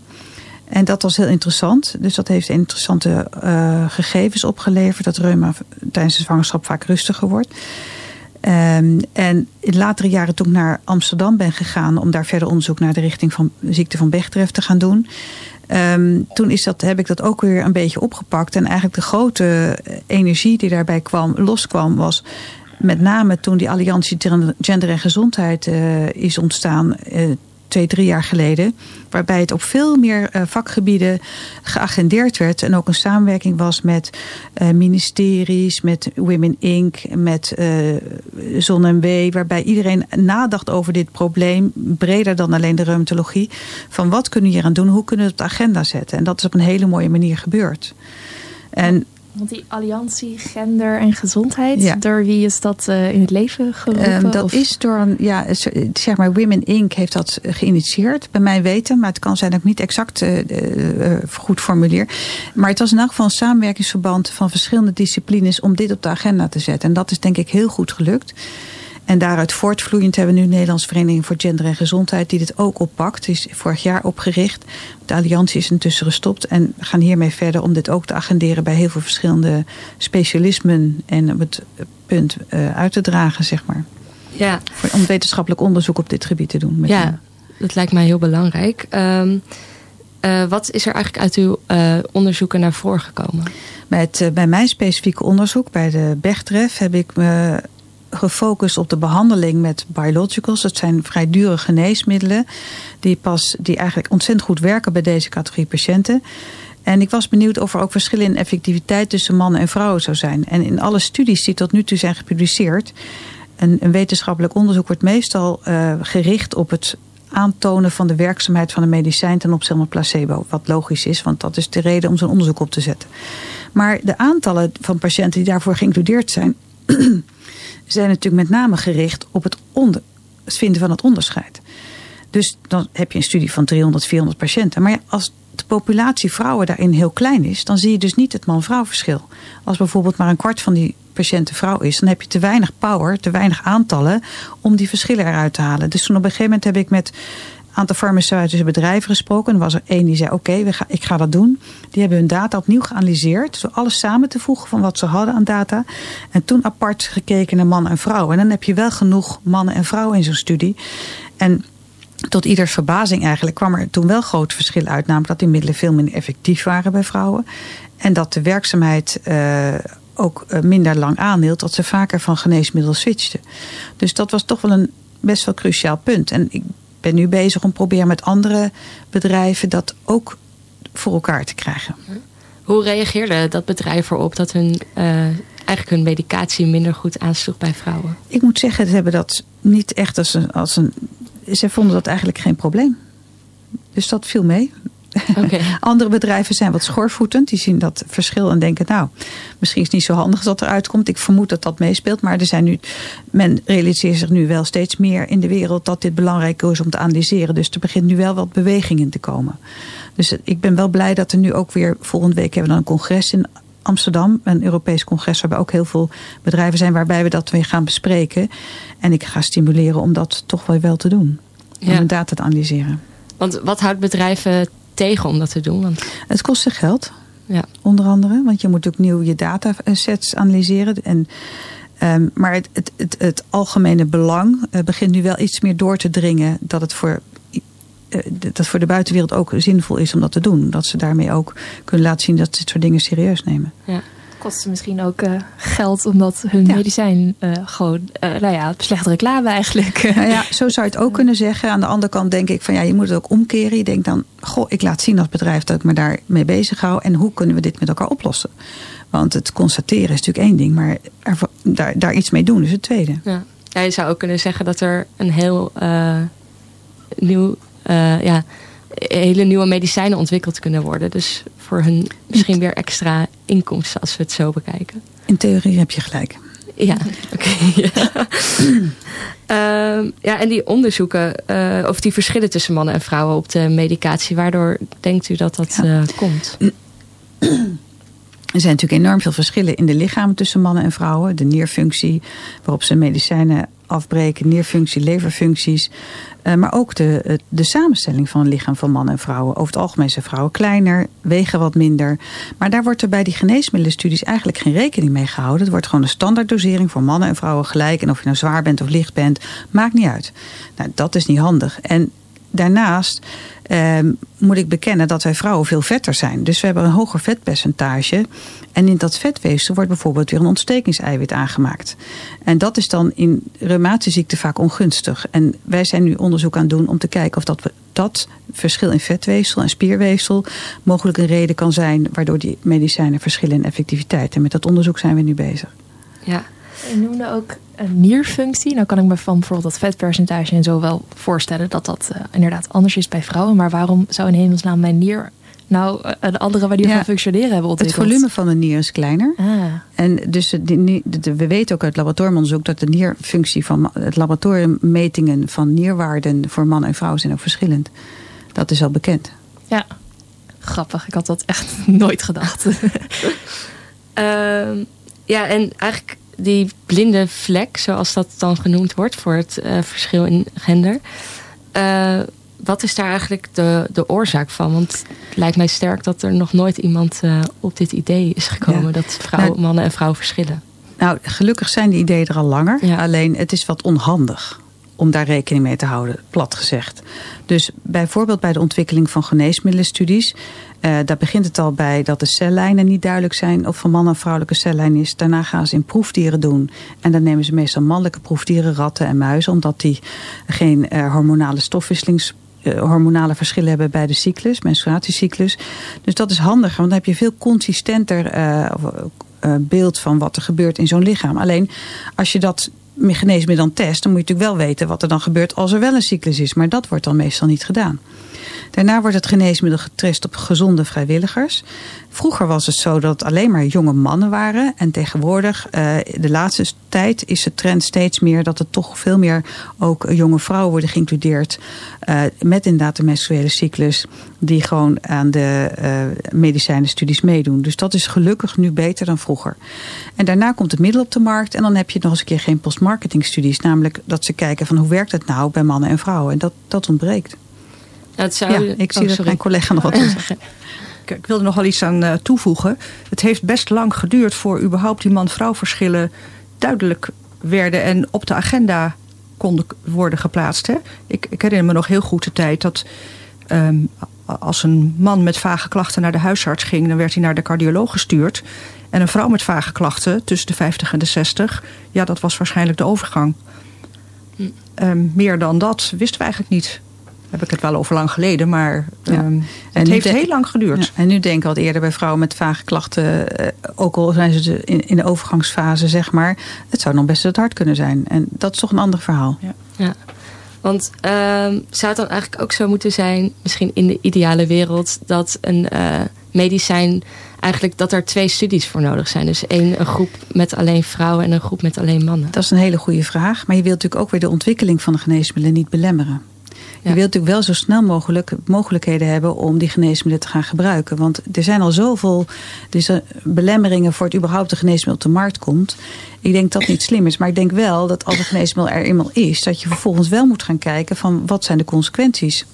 Speaker 3: En dat was heel interessant. Dus dat heeft interessante uh, gegevens opgeleverd. Dat reuma tijdens de zwangerschap vaak rustiger wordt. Um, en in latere jaren toen ik naar Amsterdam ben gegaan... om daar verder onderzoek naar de richting van de ziekte van Bechterew te gaan doen... Um, toen is dat, heb ik dat ook weer een beetje opgepakt. En eigenlijk de grote energie die daarbij kwam, loskwam... was met name toen die Alliantie Gender en Gezondheid uh, is ontstaan... Uh, twee, drie jaar geleden. Waarbij het op veel meer uh, vakgebieden geagendeerd werd. En ook een samenwerking was met uh, ministeries, met Women Inc., met uh, Zon en W. Waarbij iedereen nadacht over dit probleem. Breder dan alleen de reumatologie. Van wat kunnen we hier aan doen? Hoe kunnen we het op de agenda zetten? En dat is op een hele mooie manier gebeurd. En
Speaker 5: want die alliantie gender en gezondheid, ja. door wie is dat uh, in het leven geroepen?
Speaker 3: Um, dat of? is door een, ja, zeg maar, Women Inc. heeft dat geïnitieerd, bij mij weten. Maar het kan zijn dat ik niet exact uh, uh, goed formuleer. Maar het was in elk geval een samenwerkingsverband van verschillende disciplines om dit op de agenda te zetten. En dat is denk ik heel goed gelukt. En daaruit voortvloeiend hebben we nu Nederlands Vereniging voor Gender en Gezondheid... die dit ook oppakt. Die is vorig jaar opgericht. De alliantie is intussen gestopt. En we gaan hiermee verder om dit ook te agenderen... bij heel veel verschillende specialismen. En op het punt uh, uit te dragen, zeg maar.
Speaker 1: Ja.
Speaker 3: Om wetenschappelijk onderzoek op dit gebied te doen. Met
Speaker 1: ja, hen. dat lijkt mij heel belangrijk. Um, uh, wat is er eigenlijk uit uw uh, onderzoeken naar voren gekomen?
Speaker 3: Bij, het, bij mijn specifieke onderzoek, bij de Bechtref... heb ik me gefocust op de behandeling met biologicals. Dat zijn vrij dure geneesmiddelen die, pas, die eigenlijk ontzettend goed werken bij deze categorie patiënten. En ik was benieuwd of er ook verschillen in effectiviteit tussen mannen en vrouwen zou zijn. En in alle studies die tot nu toe zijn gepubliceerd, een, wetenschappelijk onderzoek wordt meestal uh, gericht op het aantonen van de werkzaamheid van een medicijn ten opzichte van placebo. Wat logisch is, want dat is de reden om zo'n onderzoek op te zetten. Maar de aantallen van patiënten die daarvoor geïncludeerd zijn, zijn natuurlijk met name gericht op het, onder, vinden van het onderscheid. Dus dan heb je een studie van 300, 400 patiënten. Maar ja, als de populatie vrouwen daarin heel klein is, dan zie je dus niet het man-vrouw verschil. Als bijvoorbeeld maar een kwart van die patiënten vrouw is, dan heb je te weinig power, te weinig aantallen om die verschillen eruit te halen. Dus toen op een gegeven moment heb ik met aantal farmaceutische bedrijven gesproken. Was er één die zei, oké, ik ga dat doen. Die hebben hun data opnieuw geanalyseerd. Door alles samen te voegen van wat ze hadden aan data. En toen apart gekeken naar mannen en vrouwen. En dan heb je wel genoeg mannen en vrouwen in zo'n studie. En tot ieders verbazing eigenlijk kwam er toen wel groot verschil uit. Namelijk dat die middelen veel minder effectief waren bij vrouwen. En dat de werkzaamheid uh, ook minder lang aanhield. Dat ze vaker van geneesmiddel switchten. Dus dat was toch wel een best wel cruciaal punt. En ik ben nu bezig om proberen met andere bedrijven dat ook voor elkaar te krijgen.
Speaker 1: Hoe reageerde dat bedrijf erop dat hun, uh, eigenlijk hun medicatie minder goed aansloeg bij vrouwen?
Speaker 3: Ik moet zeggen, ze hebben dat niet echt als een, als een. Ze vonden dat eigenlijk geen probleem. Dus dat viel mee.
Speaker 1: Okay.
Speaker 3: Andere bedrijven zijn wat schoorvoetend. Die zien dat verschil en denken, nou, misschien is het niet zo handig dat eruit komt. Ik vermoed dat dat meespeelt. Maar er zijn nu, men realiseert zich nu wel steeds meer in de wereld dat dit belangrijk is om te analyseren. Dus er begint nu wel wat beweging in te komen. Dus ik ben wel blij dat er nu ook weer, volgende week hebben we dan een congres in Amsterdam, een Europees congres waarbij ook heel veel bedrijven zijn waarbij we dat weer gaan bespreken. En ik ga stimuleren om dat toch wel wel te doen. Om ja. data te analyseren.
Speaker 1: Want wat houdt bedrijven tegen om dat te doen? Want...
Speaker 3: Het kost ze geld.
Speaker 1: Ja.
Speaker 3: Onder andere. Want je moet ook nieuw je datasets analyseren. En, um, maar het, het, het, het, algemene belang uh, begint nu wel iets meer door te dringen. Dat het voor, uh, dat voor de buitenwereld ook zinvol is om dat te doen. Dat ze daarmee ook kunnen laten zien dat ze dit soort dingen serieus nemen.
Speaker 1: Ja
Speaker 5: kost ze misschien ook uh, geld omdat hun ja. medicijn uh, gewoon, uh, nou ja, slechte reclame eigenlijk.
Speaker 3: Nou ja, zo zou je het ook kunnen zeggen. Aan de andere kant denk ik van ja, je moet het ook omkeren. Je denkt dan, goh, ik laat zien als bedrijf dat ik me daarmee bezig hou. En hoe kunnen we dit met elkaar oplossen? Want het constateren is natuurlijk één ding, maar er, daar, daar iets mee doen is het tweede.
Speaker 1: Ja. ja, je zou ook kunnen zeggen dat er een heel nieuw, ja, hele nieuwe medicijnen ontwikkeld kunnen worden. Dus voor hun misschien weer extra inkomsten als we het zo bekijken.
Speaker 3: In theorie heb je gelijk.
Speaker 1: Ja, oké. Okay, ja. uh, ja, en die onderzoeken, uh, of die verschillen tussen mannen en vrouwen op de medicatie, waardoor denkt u dat dat ja. uh, komt?
Speaker 3: Er zijn natuurlijk enorm veel verschillen in de lichamen tussen mannen en vrouwen. De nierfunctie, waarop ze medicijnen afbreken, nierfunctie, leverfuncties. Uh, maar ook de, de samenstelling van het lichaam van mannen en vrouwen. Over het algemeen zijn vrouwen kleiner, wegen wat minder. Maar daar wordt er bij die geneesmiddelenstudies eigenlijk geen rekening mee gehouden. Het wordt gewoon een standaarddosering voor mannen en vrouwen gelijk. En of je nou zwaar bent of licht bent, maakt niet uit. Nou, dat is niet handig. En daarnaast eh, moet ik bekennen dat wij vrouwen veel vetter zijn. Dus we hebben een hoger vetpercentage. En in dat vetweefsel wordt bijvoorbeeld weer een ontstekingseiwit aangemaakt. En dat is dan in reumatische ziekte vaak ongunstig. En wij zijn nu onderzoek aan het doen om te kijken of dat, dat verschil in vetweefsel en spierweefsel mogelijk een reden kan zijn waardoor die medicijnen verschillen in effectiviteit. En met dat onderzoek zijn we nu bezig.
Speaker 5: Ja, je noemde ook een nierfunctie. Nou kan ik me van bijvoorbeeld dat vetpercentage en zo wel voorstellen dat dat uh, inderdaad anders is bij vrouwen. Maar waarom zou in hemelsnaam mijn nier nou uh, de andere manier ja, van functioneren hebben ontwikkeld?
Speaker 3: Het volume van de nier is kleiner. Ah. En dus de, we weten ook uit laboratoriumonderzoek dat de nierfunctie van het laboratoriummetingen van nierwaarden voor man en vrouw zijn ook verschillend. Dat is al bekend.
Speaker 5: Ja, grappig. Ik had dat echt nooit gedacht. uh,
Speaker 1: ja, en eigenlijk die blinde vlek, zoals dat dan genoemd wordt voor het uh, verschil in gender. Uh, wat is daar eigenlijk de, de oorzaak van? Want het lijkt mij sterk dat er nog nooit iemand uh, op dit idee is gekomen ja. dat vrouwen, nou, mannen en vrouwen verschillen.
Speaker 3: Nou, gelukkig zijn die ideeën er al langer. Ja. Alleen het is wat onhandig om daar rekening mee te houden, plat gezegd. Dus bijvoorbeeld bij de ontwikkeling van geneesmiddelenstudies... Uh, daar begint het al bij dat de cellijnen niet duidelijk zijn... of van man of vrouwelijke cellijn is. Daarna gaan ze in proefdieren doen. En dan nemen ze meestal mannelijke proefdieren, ratten en muizen... omdat die geen uh, hormonale stofwisselings uh, hormonale verschillen hebben bij de cyclus, menstruatiecyclus. Dus dat is handiger, want dan heb je veel consistenter beeld van wat er gebeurt in zo'n lichaam. Alleen als je dat geneesmiddel dan test, dan moet je natuurlijk wel weten wat er dan gebeurt als er wel een cyclus is. Maar dat wordt dan meestal niet gedaan. Daarna wordt het geneesmiddel getest op gezonde vrijwilligers. Vroeger was het zo dat het alleen maar jonge mannen waren. En tegenwoordig, uh, de laatste tijd, is de trend steeds meer dat er toch veel meer ook jonge vrouwen worden geïncludeerd. Uh, met inderdaad de menstruele cyclus. Die gewoon aan de uh, medicijnenstudies meedoen. Dus dat is gelukkig nu beter dan vroeger. En daarna komt het middel op de markt. En dan heb je nog eens een keer geen postmarketingstudies. Namelijk dat ze kijken van hoe werkt het nou bij mannen en vrouwen. En dat, dat ontbreekt.
Speaker 1: Dat zou...
Speaker 3: Ja, ik zie oh, dat mijn collega nog wat wil zeggen.
Speaker 4: Ik wilde nog wel iets aan uh, toevoegen. Het heeft best lang geduurd voor überhaupt die man-vrouw verschillen duidelijk werden en op de agenda konden worden geplaatst. Hè? Ik, ik herinner me nog heel goed de tijd dat um, als een man met vage klachten naar de huisarts ging, dan werd hij naar de cardioloog gestuurd. En een vrouw met vage klachten tussen de 50 en de 60, ja, dat was waarschijnlijk de overgang. Hm. Um, meer dan dat wisten we eigenlijk niet heb ik het wel over lang geleden, maar ja. um, het heeft heel lang geduurd.
Speaker 3: Ja, en nu denk ik wat eerder bij vrouwen met vage klachten, uh, ook al zijn ze in, in de overgangsfase, zeg maar, het zou nog best het hard kunnen zijn. En dat is toch een ander verhaal.
Speaker 1: Ja. ja. Want uh, zou het dan eigenlijk ook zo moeten zijn, misschien in de ideale wereld, dat een uh, medicijn eigenlijk dat er twee studies voor nodig zijn. Dus één een groep met alleen vrouwen en een groep met alleen mannen.
Speaker 3: Dat is een hele goede vraag. Maar je wilt natuurlijk ook weer de ontwikkeling van de geneesmiddelen niet belemmeren. Je wilt natuurlijk wel zo snel mogelijk mogelijkheden hebben om die geneesmiddelen te gaan gebruiken. Want er zijn al zoveel dus, belemmeringen voor het überhaupt de geneesmiddel op de markt komt. Ik denk dat niet slim is. Maar ik denk wel dat als een geneesmiddel er eenmaal is, dat je vervolgens wel moet gaan kijken van wat zijn de consequenties.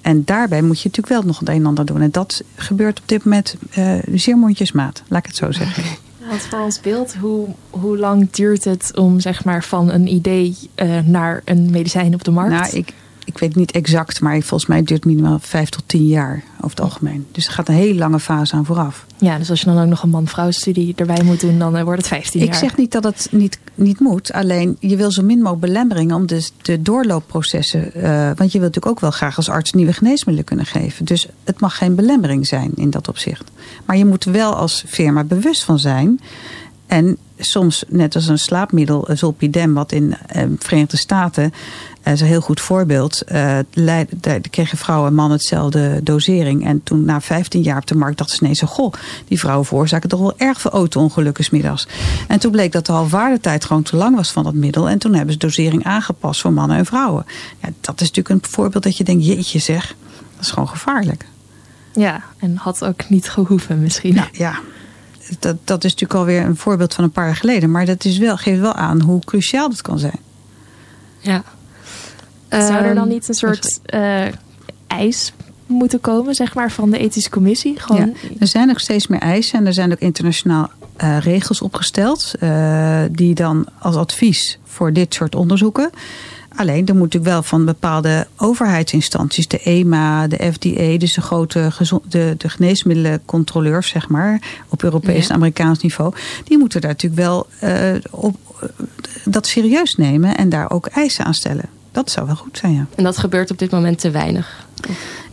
Speaker 3: En daarbij moet je natuurlijk wel nog het een en ander doen. En dat gebeurt op dit moment uh, zeer mondjesmaat, laat ik het zo zeggen.
Speaker 5: Wat voor ons beeld, hoe, hoe lang duurt het om zeg maar, van een idee uh, naar een medicijn op de markt?
Speaker 3: Nou, ik, ik weet niet exact, maar volgens mij duurt het minimaal vijf tot tien jaar over het algemeen. Dus er gaat een hele lange fase aan vooraf.
Speaker 5: Ja, dus als je dan ook nog een man-vrouw studie erbij moet doen, dan eh, wordt het 15 jaar.
Speaker 3: Ik zeg niet dat het niet, niet moet, alleen je wil zo min mogelijk belemmeringen om dus de doorloopprocessen, uh, want je wilt natuurlijk ook wel graag als arts nieuwe geneesmiddelen kunnen geven. Dus het mag geen belemmering zijn in dat opzicht. Maar je moet wel als firma bewust van zijn en soms, net als een slaapmiddel, zolpidem, wat in de Verenigde Staten dat is een heel goed voorbeeld. Uh, daar kregen vrouwen en mannen hetzelfde dosering. En toen na 15 jaar op de markt dachten ze ineens... goh, die vrouwen veroorzaken toch wel erg veel auto-ongelukken middags. En toen bleek dat de halfwaardetijd gewoon te lang was van dat middel. En toen hebben ze dosering aangepast voor mannen en vrouwen. Ja, dat is natuurlijk een voorbeeld dat je denkt, jeetje zeg, dat is gewoon gevaarlijk.
Speaker 5: Ja, en had ook niet gehoeven misschien.
Speaker 3: Nou, ja, dat, dat is natuurlijk alweer een voorbeeld van een paar jaar geleden. Maar dat is wel, geeft wel aan hoe cruciaal dat kan zijn.
Speaker 1: Ja.
Speaker 5: Zou er dan niet een soort eh, eis moeten komen, zeg maar, van de ethische commissie? Gewoon,
Speaker 3: Ja, er zijn ook steeds meer eisen en er zijn ook internationaal eh, regels opgesteld. eh, die dan als advies voor dit soort onderzoeken. Alleen, er moet natuurlijk wel van bepaalde overheidsinstanties, de EMA, de FDA, dus de grote de, de geneesmiddelencontroleurs, zeg maar, op Europees
Speaker 1: Ja.
Speaker 3: en Amerikaans niveau, die moeten daar natuurlijk wel eh, op, eh, dat serieus nemen en daar ook eisen aan stellen. Dat zou wel goed zijn, ja.
Speaker 1: En dat gebeurt op dit moment te weinig.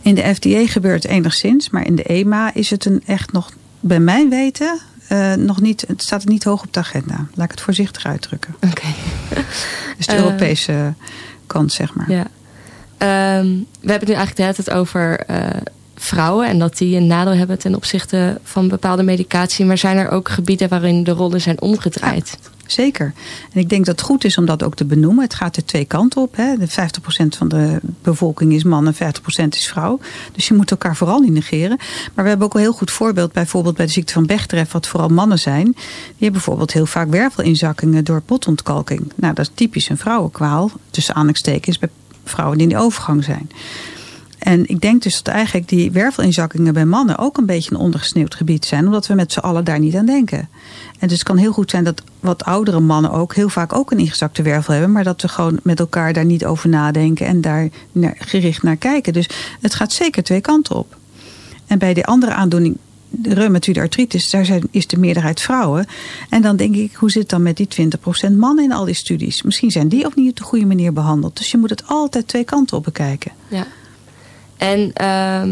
Speaker 3: In de FDA gebeurt het enigszins, maar in de EMA is het een echt nog, bij mijn weten, eh, nog niet, het staat niet hoog op de agenda. Laat ik het voorzichtig uitdrukken.
Speaker 1: Oké.
Speaker 3: Dus de
Speaker 1: Eh,
Speaker 3: Europese kant, zeg maar.
Speaker 1: Ja. Ehm, we hebben het nu eigenlijk de hele tijd over eh, vrouwen en dat die een nadeel hebben ten opzichte van bepaalde medicatie. Maar zijn er ook gebieden waarin de rollen zijn omgedraaid?
Speaker 3: Zeker. En ik denk dat het goed is om dat ook te benoemen. Het gaat er twee kanten op. Hè. De 50% van de bevolking is man en 50% is vrouw. Dus je moet elkaar vooral niet negeren. Maar we hebben ook een heel goed voorbeeld. Bijvoorbeeld bij de ziekte van Bechterew, wat vooral mannen zijn. Die hebben bijvoorbeeld heel vaak wervelinzakkingen door botontkalking. Nou, dat is typisch een vrouwenkwaal. Tussen aanhalingstekens bij vrouwen die in de overgang zijn. En ik denk dus dat eigenlijk die wervelinzakkingen bij mannen ook een beetje een ondergesneeuwd gebied zijn. Omdat we met z'n allen daar niet aan denken. En dus het kan heel goed zijn dat wat oudere mannen ook heel vaak ook een ingezakte wervel hebben. Maar dat we gewoon met elkaar daar niet over nadenken en daar gericht naar kijken. Dus het gaat zeker twee kanten op. En bij die andere aandoening, de artritis, daar zijn, is de meerderheid vrouwen. En dan denk ik, hoe zit het dan met die 20% mannen in al die studies? Misschien zijn die ook niet op de goede manier behandeld. Dus je moet het altijd twee kanten op bekijken.
Speaker 1: Ja. En ehm,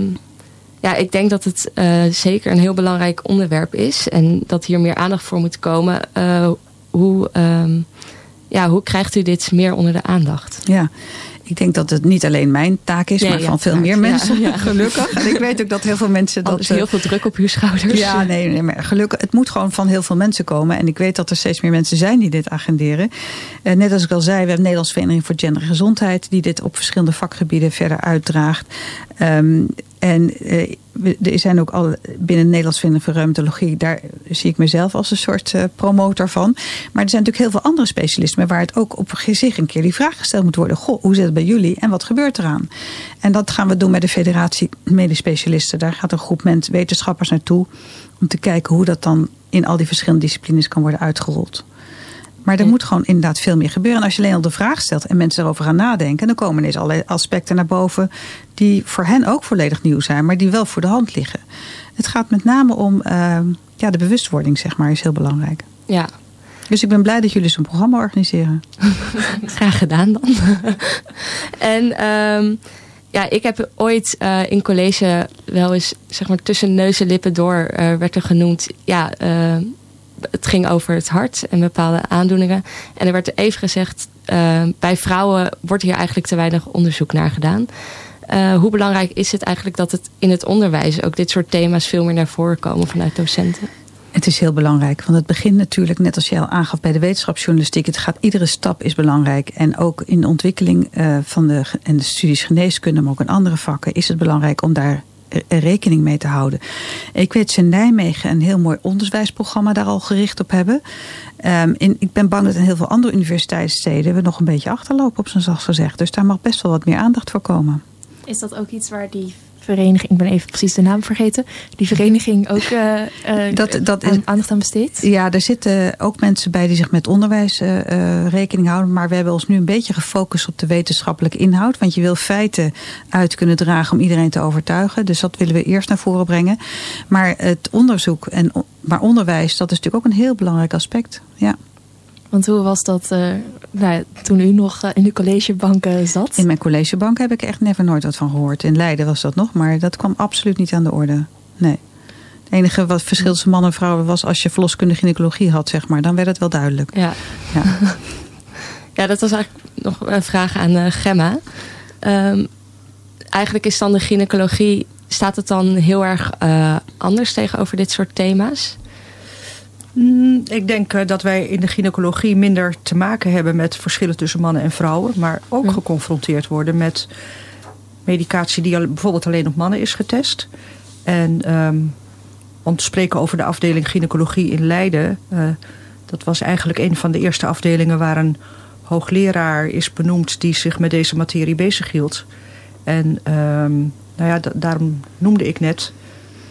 Speaker 1: ja, ik denk dat het eh, zeker een heel belangrijk onderwerp is. En dat hier meer aandacht voor moet komen. Eh, hoe, ehm, ja, hoe krijgt u dit meer onder de aandacht?
Speaker 3: Ja, ik denk dat het niet alleen mijn taak is,
Speaker 1: Nee,
Speaker 3: maar
Speaker 1: ja,
Speaker 3: van veel meer mensen.
Speaker 1: ja.
Speaker 3: Gelukkig. En ik weet ook dat heel veel mensen
Speaker 1: Dat
Speaker 3: dat.
Speaker 1: is
Speaker 3: eh,
Speaker 1: heel veel druk op uw schouders.
Speaker 3: Ja, nee, nee, maar gelukkig, het moet gewoon van heel veel mensen komen. En ik weet dat er steeds meer mensen zijn die dit agenderen. Eh, net als ik al zei, we hebben de Nederlandse Vereniging voor Gendergezondheid... die dit op verschillende vakgebieden verder uitdraagt. Ehm, en eh, er zijn ook al binnen de Nederlandse Vereniging voor Reumatologie... daar zie ik mezelf als een soort eh, promotor van. Maar er zijn natuurlijk heel veel andere specialisten... waar het ook op zich een keer die vraag gesteld moet worden. Goh, hoe zit het bij jullie en wat gebeurt eraan? En dat gaan we doen met de Federatie Medisch Specialisten. Daar gaat een groep mensen, wetenschappers naartoe... om te kijken hoe dat dan in al die verschillende disciplines kan worden uitgerold. Maar er moet gewoon inderdaad veel meer gebeuren. En als je alleen al de vraag stelt en mensen erover gaan nadenken... dan komen ineens allerlei aspecten naar boven... die voor hen ook volledig nieuw zijn, maar die wel voor de hand liggen. Het gaat met name om eh, ja, de bewustwording, zeg maar, is heel belangrijk.
Speaker 1: Ja,
Speaker 3: Dus ik ben blij dat jullie zo'n programma organiseren.
Speaker 1: graag gedaan dan. en ehm, ja, ik heb ooit eh, in college wel eens, zeg maar, tussen neus en lippen door eh, werd er genoemd. Ja, eh, het ging over het hart en bepaalde aandoeningen. En er werd even gezegd, eh, bij vrouwen wordt hier eigenlijk te weinig onderzoek naar gedaan. Eh, hoe belangrijk is het eigenlijk dat het in het onderwijs ook dit soort thema's veel meer naar voren komen vanuit docenten?
Speaker 3: Het is heel belangrijk, want het begint natuurlijk, net als jij al aangaf bij de wetenschapsjournalistiek, het gaat, iedere stap is belangrijk. En ook in de ontwikkeling eh, van de, en de studies geneeskunde, maar ook in andere vakken, is het belangrijk om daar rekening mee te houden. Ik weet in Nijmegen een heel mooi onderwijsprogramma daar al gericht op hebben. Ehm, in, ik ben bang dat in heel veel andere universiteitssteden we nog een beetje achterlopen op zijn zacht gezegd. Dus daar mag best wel wat meer aandacht voor komen.
Speaker 5: Is dat ook iets waar die vereniging, ik ben even precies de naam vergeten, die vereniging ook eh,
Speaker 3: Dat- dat is-
Speaker 5: aandacht aan besteedt?
Speaker 3: Ja, er zitten ook mensen bij die zich met onderwijs eh, rekening houden. Maar we hebben ons nu een beetje gefocust op de wetenschappelijke inhoud. Want je wil feiten uit kunnen dragen om iedereen te overtuigen. Dus dat willen we eerst naar voren brengen. Maar het onderzoek en maar onderwijs, dat is natuurlijk ook een heel belangrijk aspect. Ja.
Speaker 5: Want hoe was dat eh, nou, toen u nog eh, in de collegebanken zat?
Speaker 3: In mijn collegebank heb ik echt never nooit wat van gehoord. In Leiden was dat nog, maar dat kwam absoluut niet aan de orde. Nee. Het enige wat verschil tussen man en vrouw was als je verloskundige gynaecologie had, zeg maar. Dan werd het wel duidelijk.
Speaker 1: Ja.
Speaker 3: Ja.
Speaker 1: Ja, dat was eigenlijk nog een vraag aan eh, Gemma. Ehm, eigenlijk is dan de gynaecologie, staat het dan heel erg anders tegenover dit soort thema's?
Speaker 4: Mm, Ik denk eh, dat wij in de gynaecologie minder te maken hebben met verschillen tussen mannen en vrouwen. Maar ook
Speaker 1: Ja.
Speaker 4: geconfronteerd worden met medicatie die bijvoorbeeld alleen op mannen is getest. En ehm, om te spreken over de afdeling gynaecologie in Leiden. eh, dat was eigenlijk een van de eerste afdelingen waar een hoogleraar is benoemd die zich met deze materie bezighield. En ehm, nou ja, daarom noemde ik net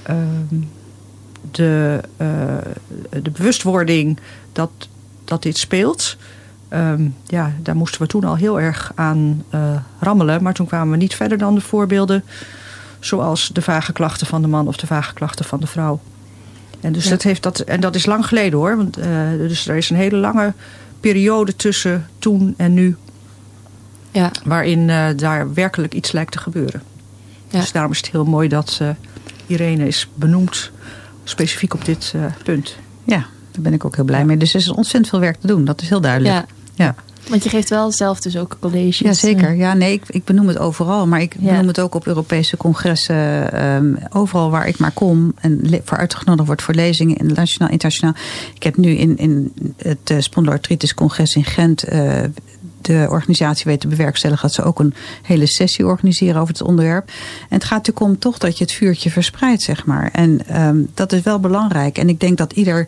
Speaker 4: ehm, de, uh, de bewustwording dat, dat dit speelt. Ehm, ja, daar moesten we toen al heel erg aan uh, rammelen. Maar toen kwamen we niet verder dan de voorbeelden zoals de vage klachten van de man of de vage klachten van de vrouw. En, dus dat, heeft dat, en dat is lang geleden hoor. Want, uh, dus er is een hele lange periode tussen toen en nu. Ja. Waarin uh, daar werkelijk iets lijkt te gebeuren. Ja. Dus daarom is het heel mooi dat uh, Irene is benoemd. Specifiek op dit punt.
Speaker 3: Ja, daar ben ik ook heel blij mee. Dus er is ontzettend veel werk te doen. Dat is heel duidelijk.
Speaker 5: Ja. ja. Want je geeft wel zelf dus ook colleges.
Speaker 3: Ja, zeker. Ja, nee, ik, ik benoem het overal. Maar ik benoem het ook op Europese congressen. Um, overal waar ik maar kom. En voor uitgenodigd wordt voor lezingen. in Nationaal, internationaal. Ik heb nu in, in het uh, spondylartritis congres in Gent... Uh, de organisatie weet te bewerkstelligen... dat ze ook een hele sessie organiseren over het onderwerp. En het gaat natuurlijk om toch dat je het vuurtje verspreidt, zeg maar. En um, dat is wel belangrijk. En ik denk dat ieder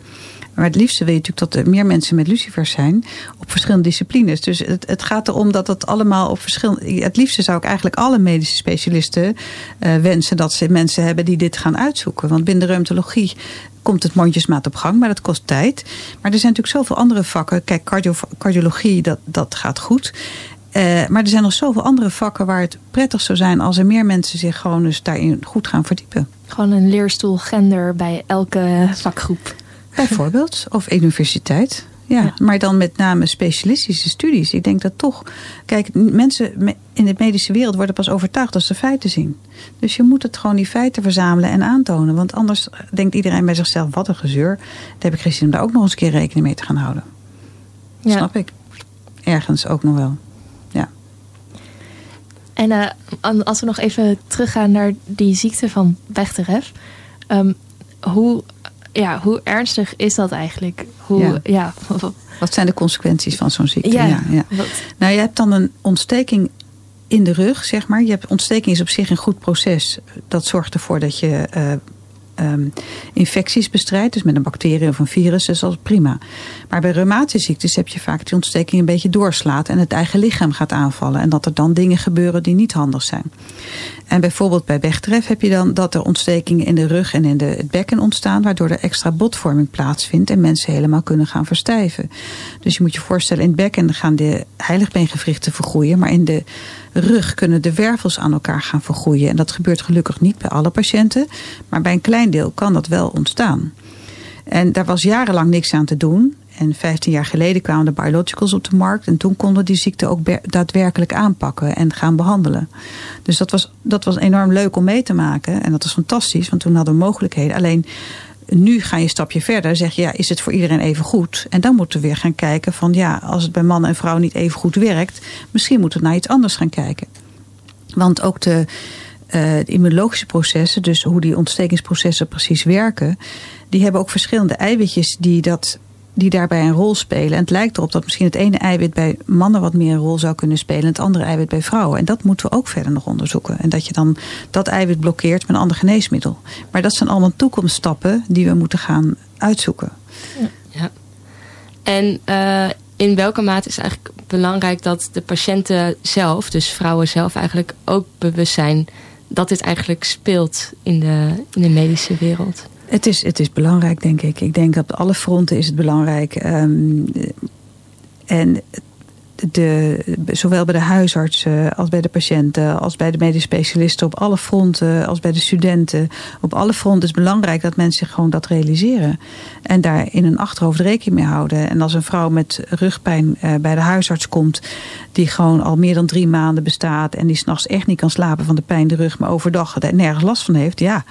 Speaker 3: maar het liefste weet je natuurlijk dat er meer mensen met lucifers zijn op verschillende disciplines. Dus het, het gaat erom dat het allemaal op verschillende. Het liefste zou ik eigenlijk alle medische specialisten uh, wensen dat ze mensen hebben die dit gaan uitzoeken. Want binnen de reumatologie komt het mondjesmaat op gang, maar dat kost tijd. Maar er zijn natuurlijk zoveel andere vakken. Kijk, cardio, cardiologie, dat, dat gaat goed. Uh, maar er zijn nog zoveel andere vakken waar het prettig zou zijn als er meer mensen zich gewoon dus daarin goed gaan verdiepen.
Speaker 5: Gewoon een leerstoel gender bij elke vakgroep.
Speaker 3: Bijvoorbeeld, of universiteit. Ja, maar dan met name specialistische studies. Ik denk dat toch, kijk, mensen in de medische wereld worden pas overtuigd als ze feiten zien. Dus je moet het gewoon die feiten verzamelen en aantonen. Want anders denkt iedereen bij zichzelf, wat een gezeur. Daar heb ik geen zin om daar ook nog eens een keer rekening mee te gaan houden. Ja. Snap ik. Ergens ook nog wel. Ja.
Speaker 5: En uh, als we nog even teruggaan naar die ziekte van Bechterew. Um, hoe ja, hoe ernstig is dat eigenlijk? Hoe, ja.
Speaker 3: Wat zijn de consequenties van zo'n ziekte? Ja, ja, Nou, je hebt dan een ontsteking in de rug, zeg maar. Je hebt, ontsteking is op zich een goed proces. Dat zorgt ervoor dat je uh, um, infecties bestrijdt. Dus met een bacterie of een virus, is dat prima. Maar bij reumatische heb je vaak die ontsteking een beetje doorslaat. En het eigen lichaam gaat aanvallen. En dat er dan dingen gebeuren die niet handig zijn. En bijvoorbeeld bij Bechterew heb je dan dat er ontstekingen in de rug en in de, het bekken ontstaan. Waardoor er extra botvorming plaatsvindt. En mensen helemaal kunnen gaan verstijven. Dus je moet je voorstellen, in het bekken gaan de heiligbeen vergroeien. Maar in de rug kunnen de wervels aan elkaar gaan vergroeien. En dat gebeurt gelukkig niet bij alle patiënten. Maar bij een klein deel kan dat wel ontstaan. En daar was jarenlang niks aan te doen. En 15 jaar geleden kwamen de biologicals op de markt. En toen konden die ziekte ook daadwerkelijk aanpakken en gaan behandelen. Dus dat was, dat was enorm leuk om mee te maken. En dat was fantastisch, want toen hadden we mogelijkheden. Alleen nu ga je een stapje verder. Zeg je, ja, is het voor iedereen even goed? En dan moeten we weer gaan kijken van ja, als het bij man en vrouw niet even goed werkt, misschien moeten we naar iets anders gaan kijken. Want ook de, uh, de immunologische processen, dus hoe die ontstekingsprocessen precies werken, die hebben ook verschillende eiwitjes die dat die daarbij een rol spelen. En het lijkt erop dat misschien het ene eiwit bij mannen wat meer een rol zou kunnen spelen. En het andere eiwit bij vrouwen. En dat moeten we ook verder nog onderzoeken. En dat je dan dat eiwit blokkeert met een ander geneesmiddel. Maar dat zijn allemaal toekomststappen die we moeten gaan uitzoeken.
Speaker 1: Ja. En uh, in welke mate is eigenlijk belangrijk dat de patiënten zelf, dus vrouwen zelf, eigenlijk ook bewust zijn dat dit eigenlijk speelt in de, in de medische wereld?
Speaker 3: Het is, het is belangrijk, denk ik. Ik denk op alle fronten is het belangrijk. Um, en de, zowel bij de huisartsen als bij de patiënten, als bij de medisch specialisten, op alle fronten, als bij de studenten. Op alle fronten is het belangrijk dat mensen zich gewoon dat realiseren. En daar in hun achterhoofd rekening mee houden. En als een vrouw met rugpijn uh, bij de huisarts komt, die gewoon al meer dan drie maanden bestaat en die s'nachts echt niet kan slapen van de pijn in de rug, maar overdag nergens last van heeft, ja,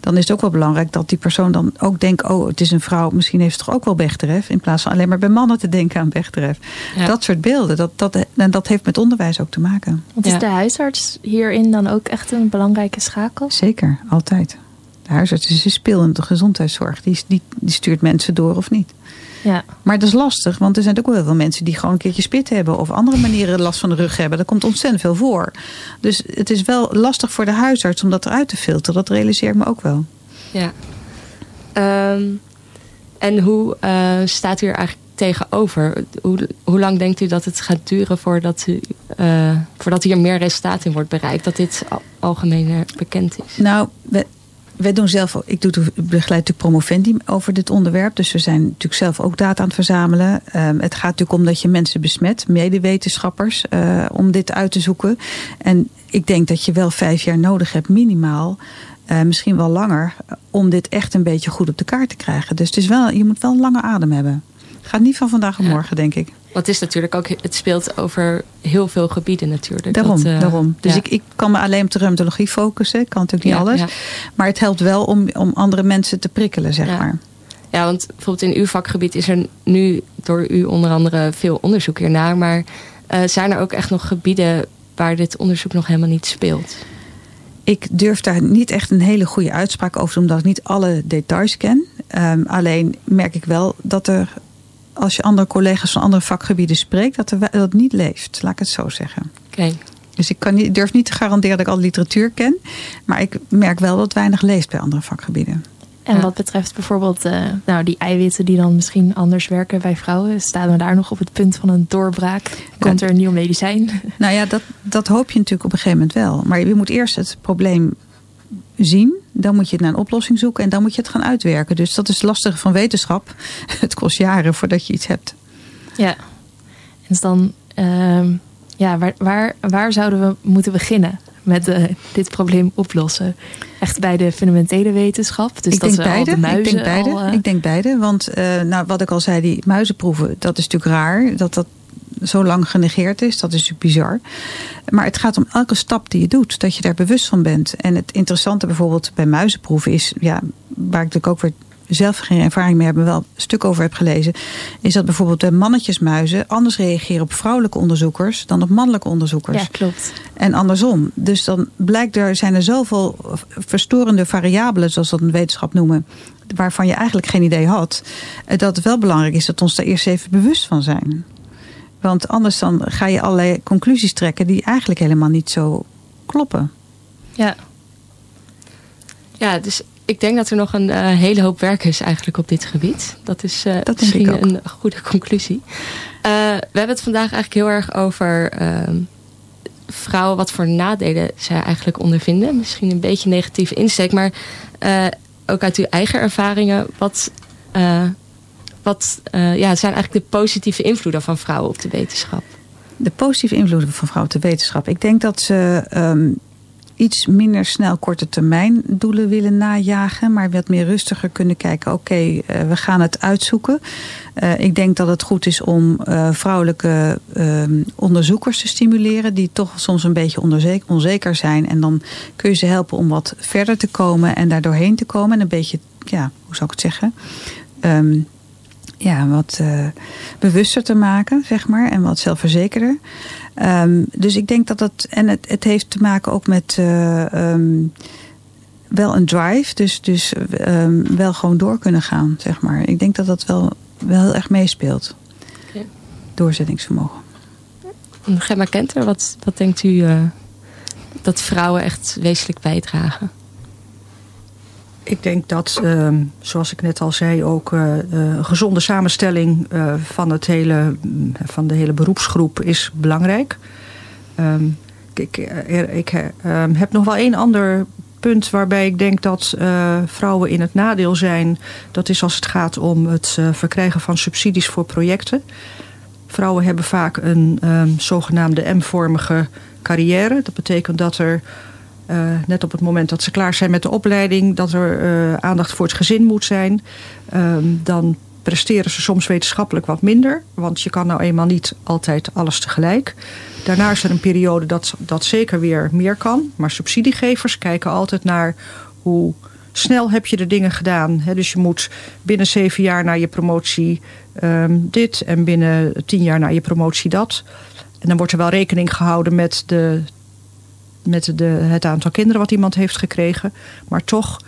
Speaker 3: dan is het ook wel belangrijk dat die persoon dan ook denkt, oh, het is een vrouw, misschien heeft ze toch ook wel Bechterew, in plaats van alleen maar bij mannen te denken aan Bechterew. Ja. Dat soort beelden. Dat, dat, en dat heeft met onderwijs ook te maken.
Speaker 5: Want is de huisarts hierin dan ook echt een belangrijke schakel?
Speaker 3: Zeker, altijd. De huisarts is een speel in de gezondheidszorg. Die, die, die stuurt mensen door of niet. Ja. Maar dat is lastig, want er zijn ook wel heel veel mensen die gewoon een keertje spit hebben of andere manieren last van de rug hebben. Dat komt ontzettend veel voor. Dus het is wel lastig voor de huisarts om dat eruit te filteren. Dat realiseer ik me ook wel.
Speaker 1: Ja. Um, en hoe uh, staat hier eigenlijk tegenover. Hoe, lang denkt u dat het gaat duren voordat, u, uh, voordat hier meer resultaat in wordt bereikt? Dat dit algemeen bekend is?
Speaker 3: Nou, we, doen zelf, ik doe, begeleid natuurlijk promovendi over dit onderwerp. Dus we zijn natuurlijk zelf ook data aan het verzamelen. Um, het gaat natuurlijk om dat je mensen besmet, medewetenschappers, uh, om dit uit te zoeken. En ik denk dat je wel vijf jaar nodig hebt, minimaal. Uh, misschien wel langer, om dit echt een beetje goed op de kaart te krijgen. Dus het is wel, je moet wel een lange adem hebben. Gaat niet van vandaag op ja. morgen, denk ik.
Speaker 1: Want het is natuurlijk ook, het speelt over heel veel gebieden natuurlijk.
Speaker 3: Daarom, dat, uh, daarom. Dus ja. ik, ik kan me alleen op de reumatologie focussen. Ik kan natuurlijk niet ja, alles. Maar het helpt wel om, om andere mensen te prikkelen, zeg maar.
Speaker 1: Ja, want bijvoorbeeld in uw vakgebied is er nu door u onder andere veel onderzoek hiernaar. Maar uh, zijn er ook echt nog gebieden waar dit onderzoek nog helemaal niet speelt?
Speaker 3: Ik durf daar niet echt een hele goede uitspraak over, omdat ik niet alle details ken. Um, alleen merk ik wel dat er als je andere collega's van andere vakgebieden spreekt, dat, er, dat het niet leeft. Laat ik het zo zeggen.
Speaker 1: Okay.
Speaker 3: Dus ik kan niet, durf niet te garanderen dat ik alle literatuur ken. Maar ik merk wel dat weinig leeft bij andere vakgebieden.
Speaker 5: En ja. wat betreft bijvoorbeeld uh, nou, die eiwitten die dan misschien anders werken bij vrouwen, staan we daar nog op het punt van een doorbraak? Komt er een nieuw medicijn?
Speaker 3: Nou ja, dat, dat hoop je natuurlijk op een gegeven moment wel. Maar je moet eerst het probleem zien. Dan moet je naar een oplossing zoeken en dan moet je het gaan uitwerken. Dus dat is het lastige van wetenschap. Het kost jaren voordat je iets hebt.
Speaker 5: Ja, en dan, uh, ja, waar, waar, waar zouden we moeten beginnen met uh, dit probleem oplossen? Echt bij de fundamentele wetenschap? Dus
Speaker 3: ik,
Speaker 5: dat
Speaker 3: denk beide.
Speaker 5: De
Speaker 3: ik denk beide.
Speaker 5: Al, uh...
Speaker 3: Ik denk beide. Want uh, nou, wat ik al zei, die muizenproeven, dat is natuurlijk raar. Dat dat zo lang genegeerd is. Dat is natuurlijk bizar. Maar het gaat om elke stap die je doet. Dat je daar bewust van bent. En het interessante bijvoorbeeld bij muizenproeven is... Ja, waar ik natuurlijk ook weer zelf geen ervaring mee heb... maar wel een stuk over heb gelezen... is dat bijvoorbeeld de mannetjesmuizen... anders reageren op vrouwelijke onderzoekers... dan op mannelijke onderzoekers.
Speaker 5: Ja, klopt.
Speaker 3: En andersom. Dus dan blijkt er... zijn er zoveel verstorende variabelen... zoals dat in wetenschap noemen... waarvan je eigenlijk geen idee had... dat het wel belangrijk is dat we ons daar eerst even bewust van zijn. Want anders dan ga je allerlei conclusies trekken die eigenlijk helemaal niet zo kloppen.
Speaker 1: Ja. Ja, dus ik denk dat er nog een uh, hele hoop werk is eigenlijk op dit gebied. Dat is uh,
Speaker 3: dat
Speaker 1: misschien een goede conclusie. Uh, we hebben het vandaag eigenlijk heel erg over ehm, vrouwen. Wat voor nadelen zij eigenlijk ondervinden. Misschien een beetje negatieve insteek. Maar ook uit uw eigen ervaringen. Wat wat uh, ja, zijn eigenlijk de positieve invloeden van vrouwen op de wetenschap?
Speaker 3: De positieve invloeden van vrouwen op de wetenschap. Ik denk dat ze um, iets minder snel korte termijn doelen willen najagen. Maar wat meer rustiger kunnen kijken. Oké, uh, we gaan het uitzoeken. Uh, ik denk dat het goed is om vrouwelijke onderzoekers te stimuleren. Die toch soms een beetje onzeker, onzeker zijn. En dan kun je ze helpen om wat verder te komen. En daar doorheen te komen. En een beetje, ja, hoe zou ik het zeggen... Um, ja, wat uh, bewuster te maken, zeg maar. En wat zelfverzekerder. Um, dus ik denk dat dat... En het, het heeft te maken ook met... Uh, um, wel een drive. Dus, dus um, wel gewoon door kunnen gaan, zeg maar. Ik denk dat dat wel, wel heel erg meespeelt. Okay. Doorzettingsvermogen.
Speaker 1: Gemma Kenter, wat, wat denkt u uh, dat vrouwen echt wezenlijk bijdragen?
Speaker 4: Ik denk dat, uh, zoals ik net al zei, ook uh, een gezonde samenstelling uh, van, het hele, van de hele beroepsgroep is belangrijk. Um, ik ik ehm, heb nog wel één ander punt waarbij ik denk dat vrouwen in het nadeel zijn. Dat is als het gaat om het verkrijgen van subsidies voor projecten. Vrouwen hebben vaak een zogenaamde M-vormige carrière. Dat betekent dat er uh, net op het moment dat ze klaar zijn met de opleiding, dat er uh, aandacht voor het gezin moet zijn. Um, dan presteren ze soms wetenschappelijk wat minder. Want je kan nou eenmaal niet altijd alles tegelijk. Daarna is er een periode dat dat zeker weer meer kan. Maar subsidiegevers kijken altijd naar hoe snel heb je de dingen gedaan. Dus je moet binnen zeven jaar naar je promotie um, dit en binnen tien jaar naar je promotie dat. En dan wordt er wel rekening gehouden met de met de, het aantal kinderen wat iemand heeft gekregen. Maar toch,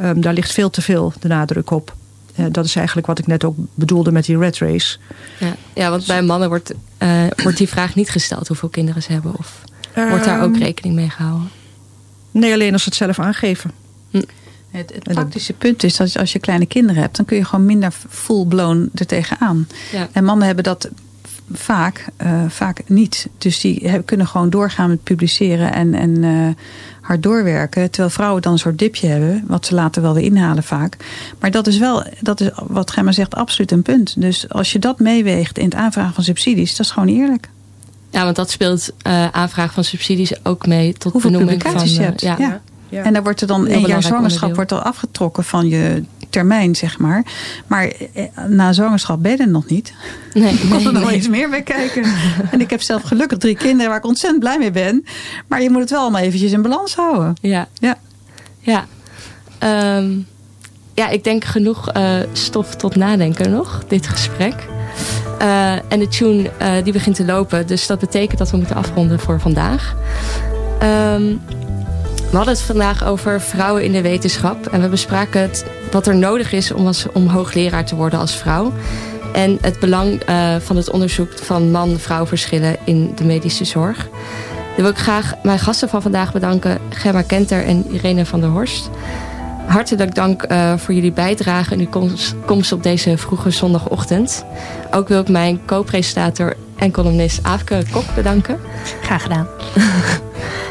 Speaker 4: um, daar ligt veel te veel de nadruk op. Uh, dat is eigenlijk wat ik net ook bedoelde met die red race.
Speaker 1: Ja, ja want bij mannen wordt, uh, wordt die vraag niet gesteld hoeveel kinderen ze hebben. Of wordt daar ook rekening mee gehouden?
Speaker 4: Nee, alleen als ze het zelf aangeven. Hm.
Speaker 3: Het, het praktische punt is dat als je kleine kinderen hebt, dan kun je gewoon minder full-blown er tegenaan.
Speaker 1: Ja.
Speaker 3: En mannen hebben dat vaak, uh, vaak niet. Dus die hebben, kunnen gewoon doorgaan met publiceren en, en uh, hard doorwerken. Terwijl vrouwen dan een soort dipje hebben, wat ze later wel weer inhalen vaak. Maar dat is wel, dat is wat Gemma zegt, absoluut een punt. Dus als je dat meeweegt in het aanvragen van subsidies, dat is gewoon eerlijk.
Speaker 1: Ja, want dat speelt uh, aanvraag van subsidies ook mee tot
Speaker 3: Hoeveel
Speaker 1: benoeming
Speaker 3: publicaties
Speaker 1: van,
Speaker 3: je hebt.
Speaker 1: ja.
Speaker 3: ja. Ja. En daar wordt er dan één jaar zwangerschap wordt al afgetrokken van je termijn, zeg maar. Maar na zwangerschap ben je er nog niet.
Speaker 1: Nee,
Speaker 3: er komt er nog
Speaker 1: nee.
Speaker 3: eens meer bij kijken. En ik heb zelf gelukkig drie kinderen waar ik ontzettend blij mee ben. Maar je moet het wel allemaal eventjes in balans houden.
Speaker 1: Ja.
Speaker 3: Ja.
Speaker 1: Ja. Um, ja, ik denk genoeg uh, stof tot nadenken nog, dit gesprek. Uh, en de tune uh, die begint te lopen. Dus dat betekent dat we moeten afronden voor vandaag. Um, we hadden het vandaag over vrouwen in de wetenschap. En we bespraken wat er nodig is om, als, om hoogleraar te worden als vrouw. En het belang uh, van het onderzoek van man-vrouw verschillen in de medische zorg. Dan wil ik graag mijn gasten van vandaag bedanken. Gemma Kenter en Irene van der Horst. Hartelijk dank uh, voor jullie bijdrage en uw komst op deze vroege zondagochtend. Ook wil ik mijn co-presentator en columnist Aafke Kok bedanken.
Speaker 5: Graag gedaan.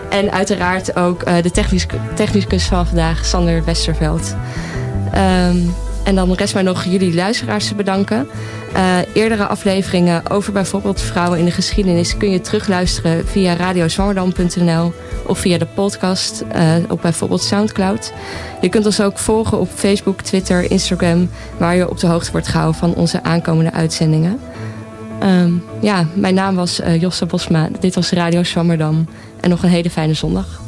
Speaker 1: En uiteraard ook uh, de technisch, technicus van vandaag, Sander Westerveld. Um, en dan rest mij nog jullie luisteraars te bedanken. Uh, eerdere afleveringen over bijvoorbeeld vrouwen in de geschiedenis kun je terugluisteren via radiozwammerdam.nl of via de podcast uh, op bijvoorbeeld Soundcloud. Je kunt ons ook volgen op Facebook, Twitter, Instagram, waar je op de hoogte wordt gehouden van onze aankomende uitzendingen. Um, ja, mijn naam was uh, Josse Bosma. Dit was Radio Zwammerdam. En nog een hele fijne zondag.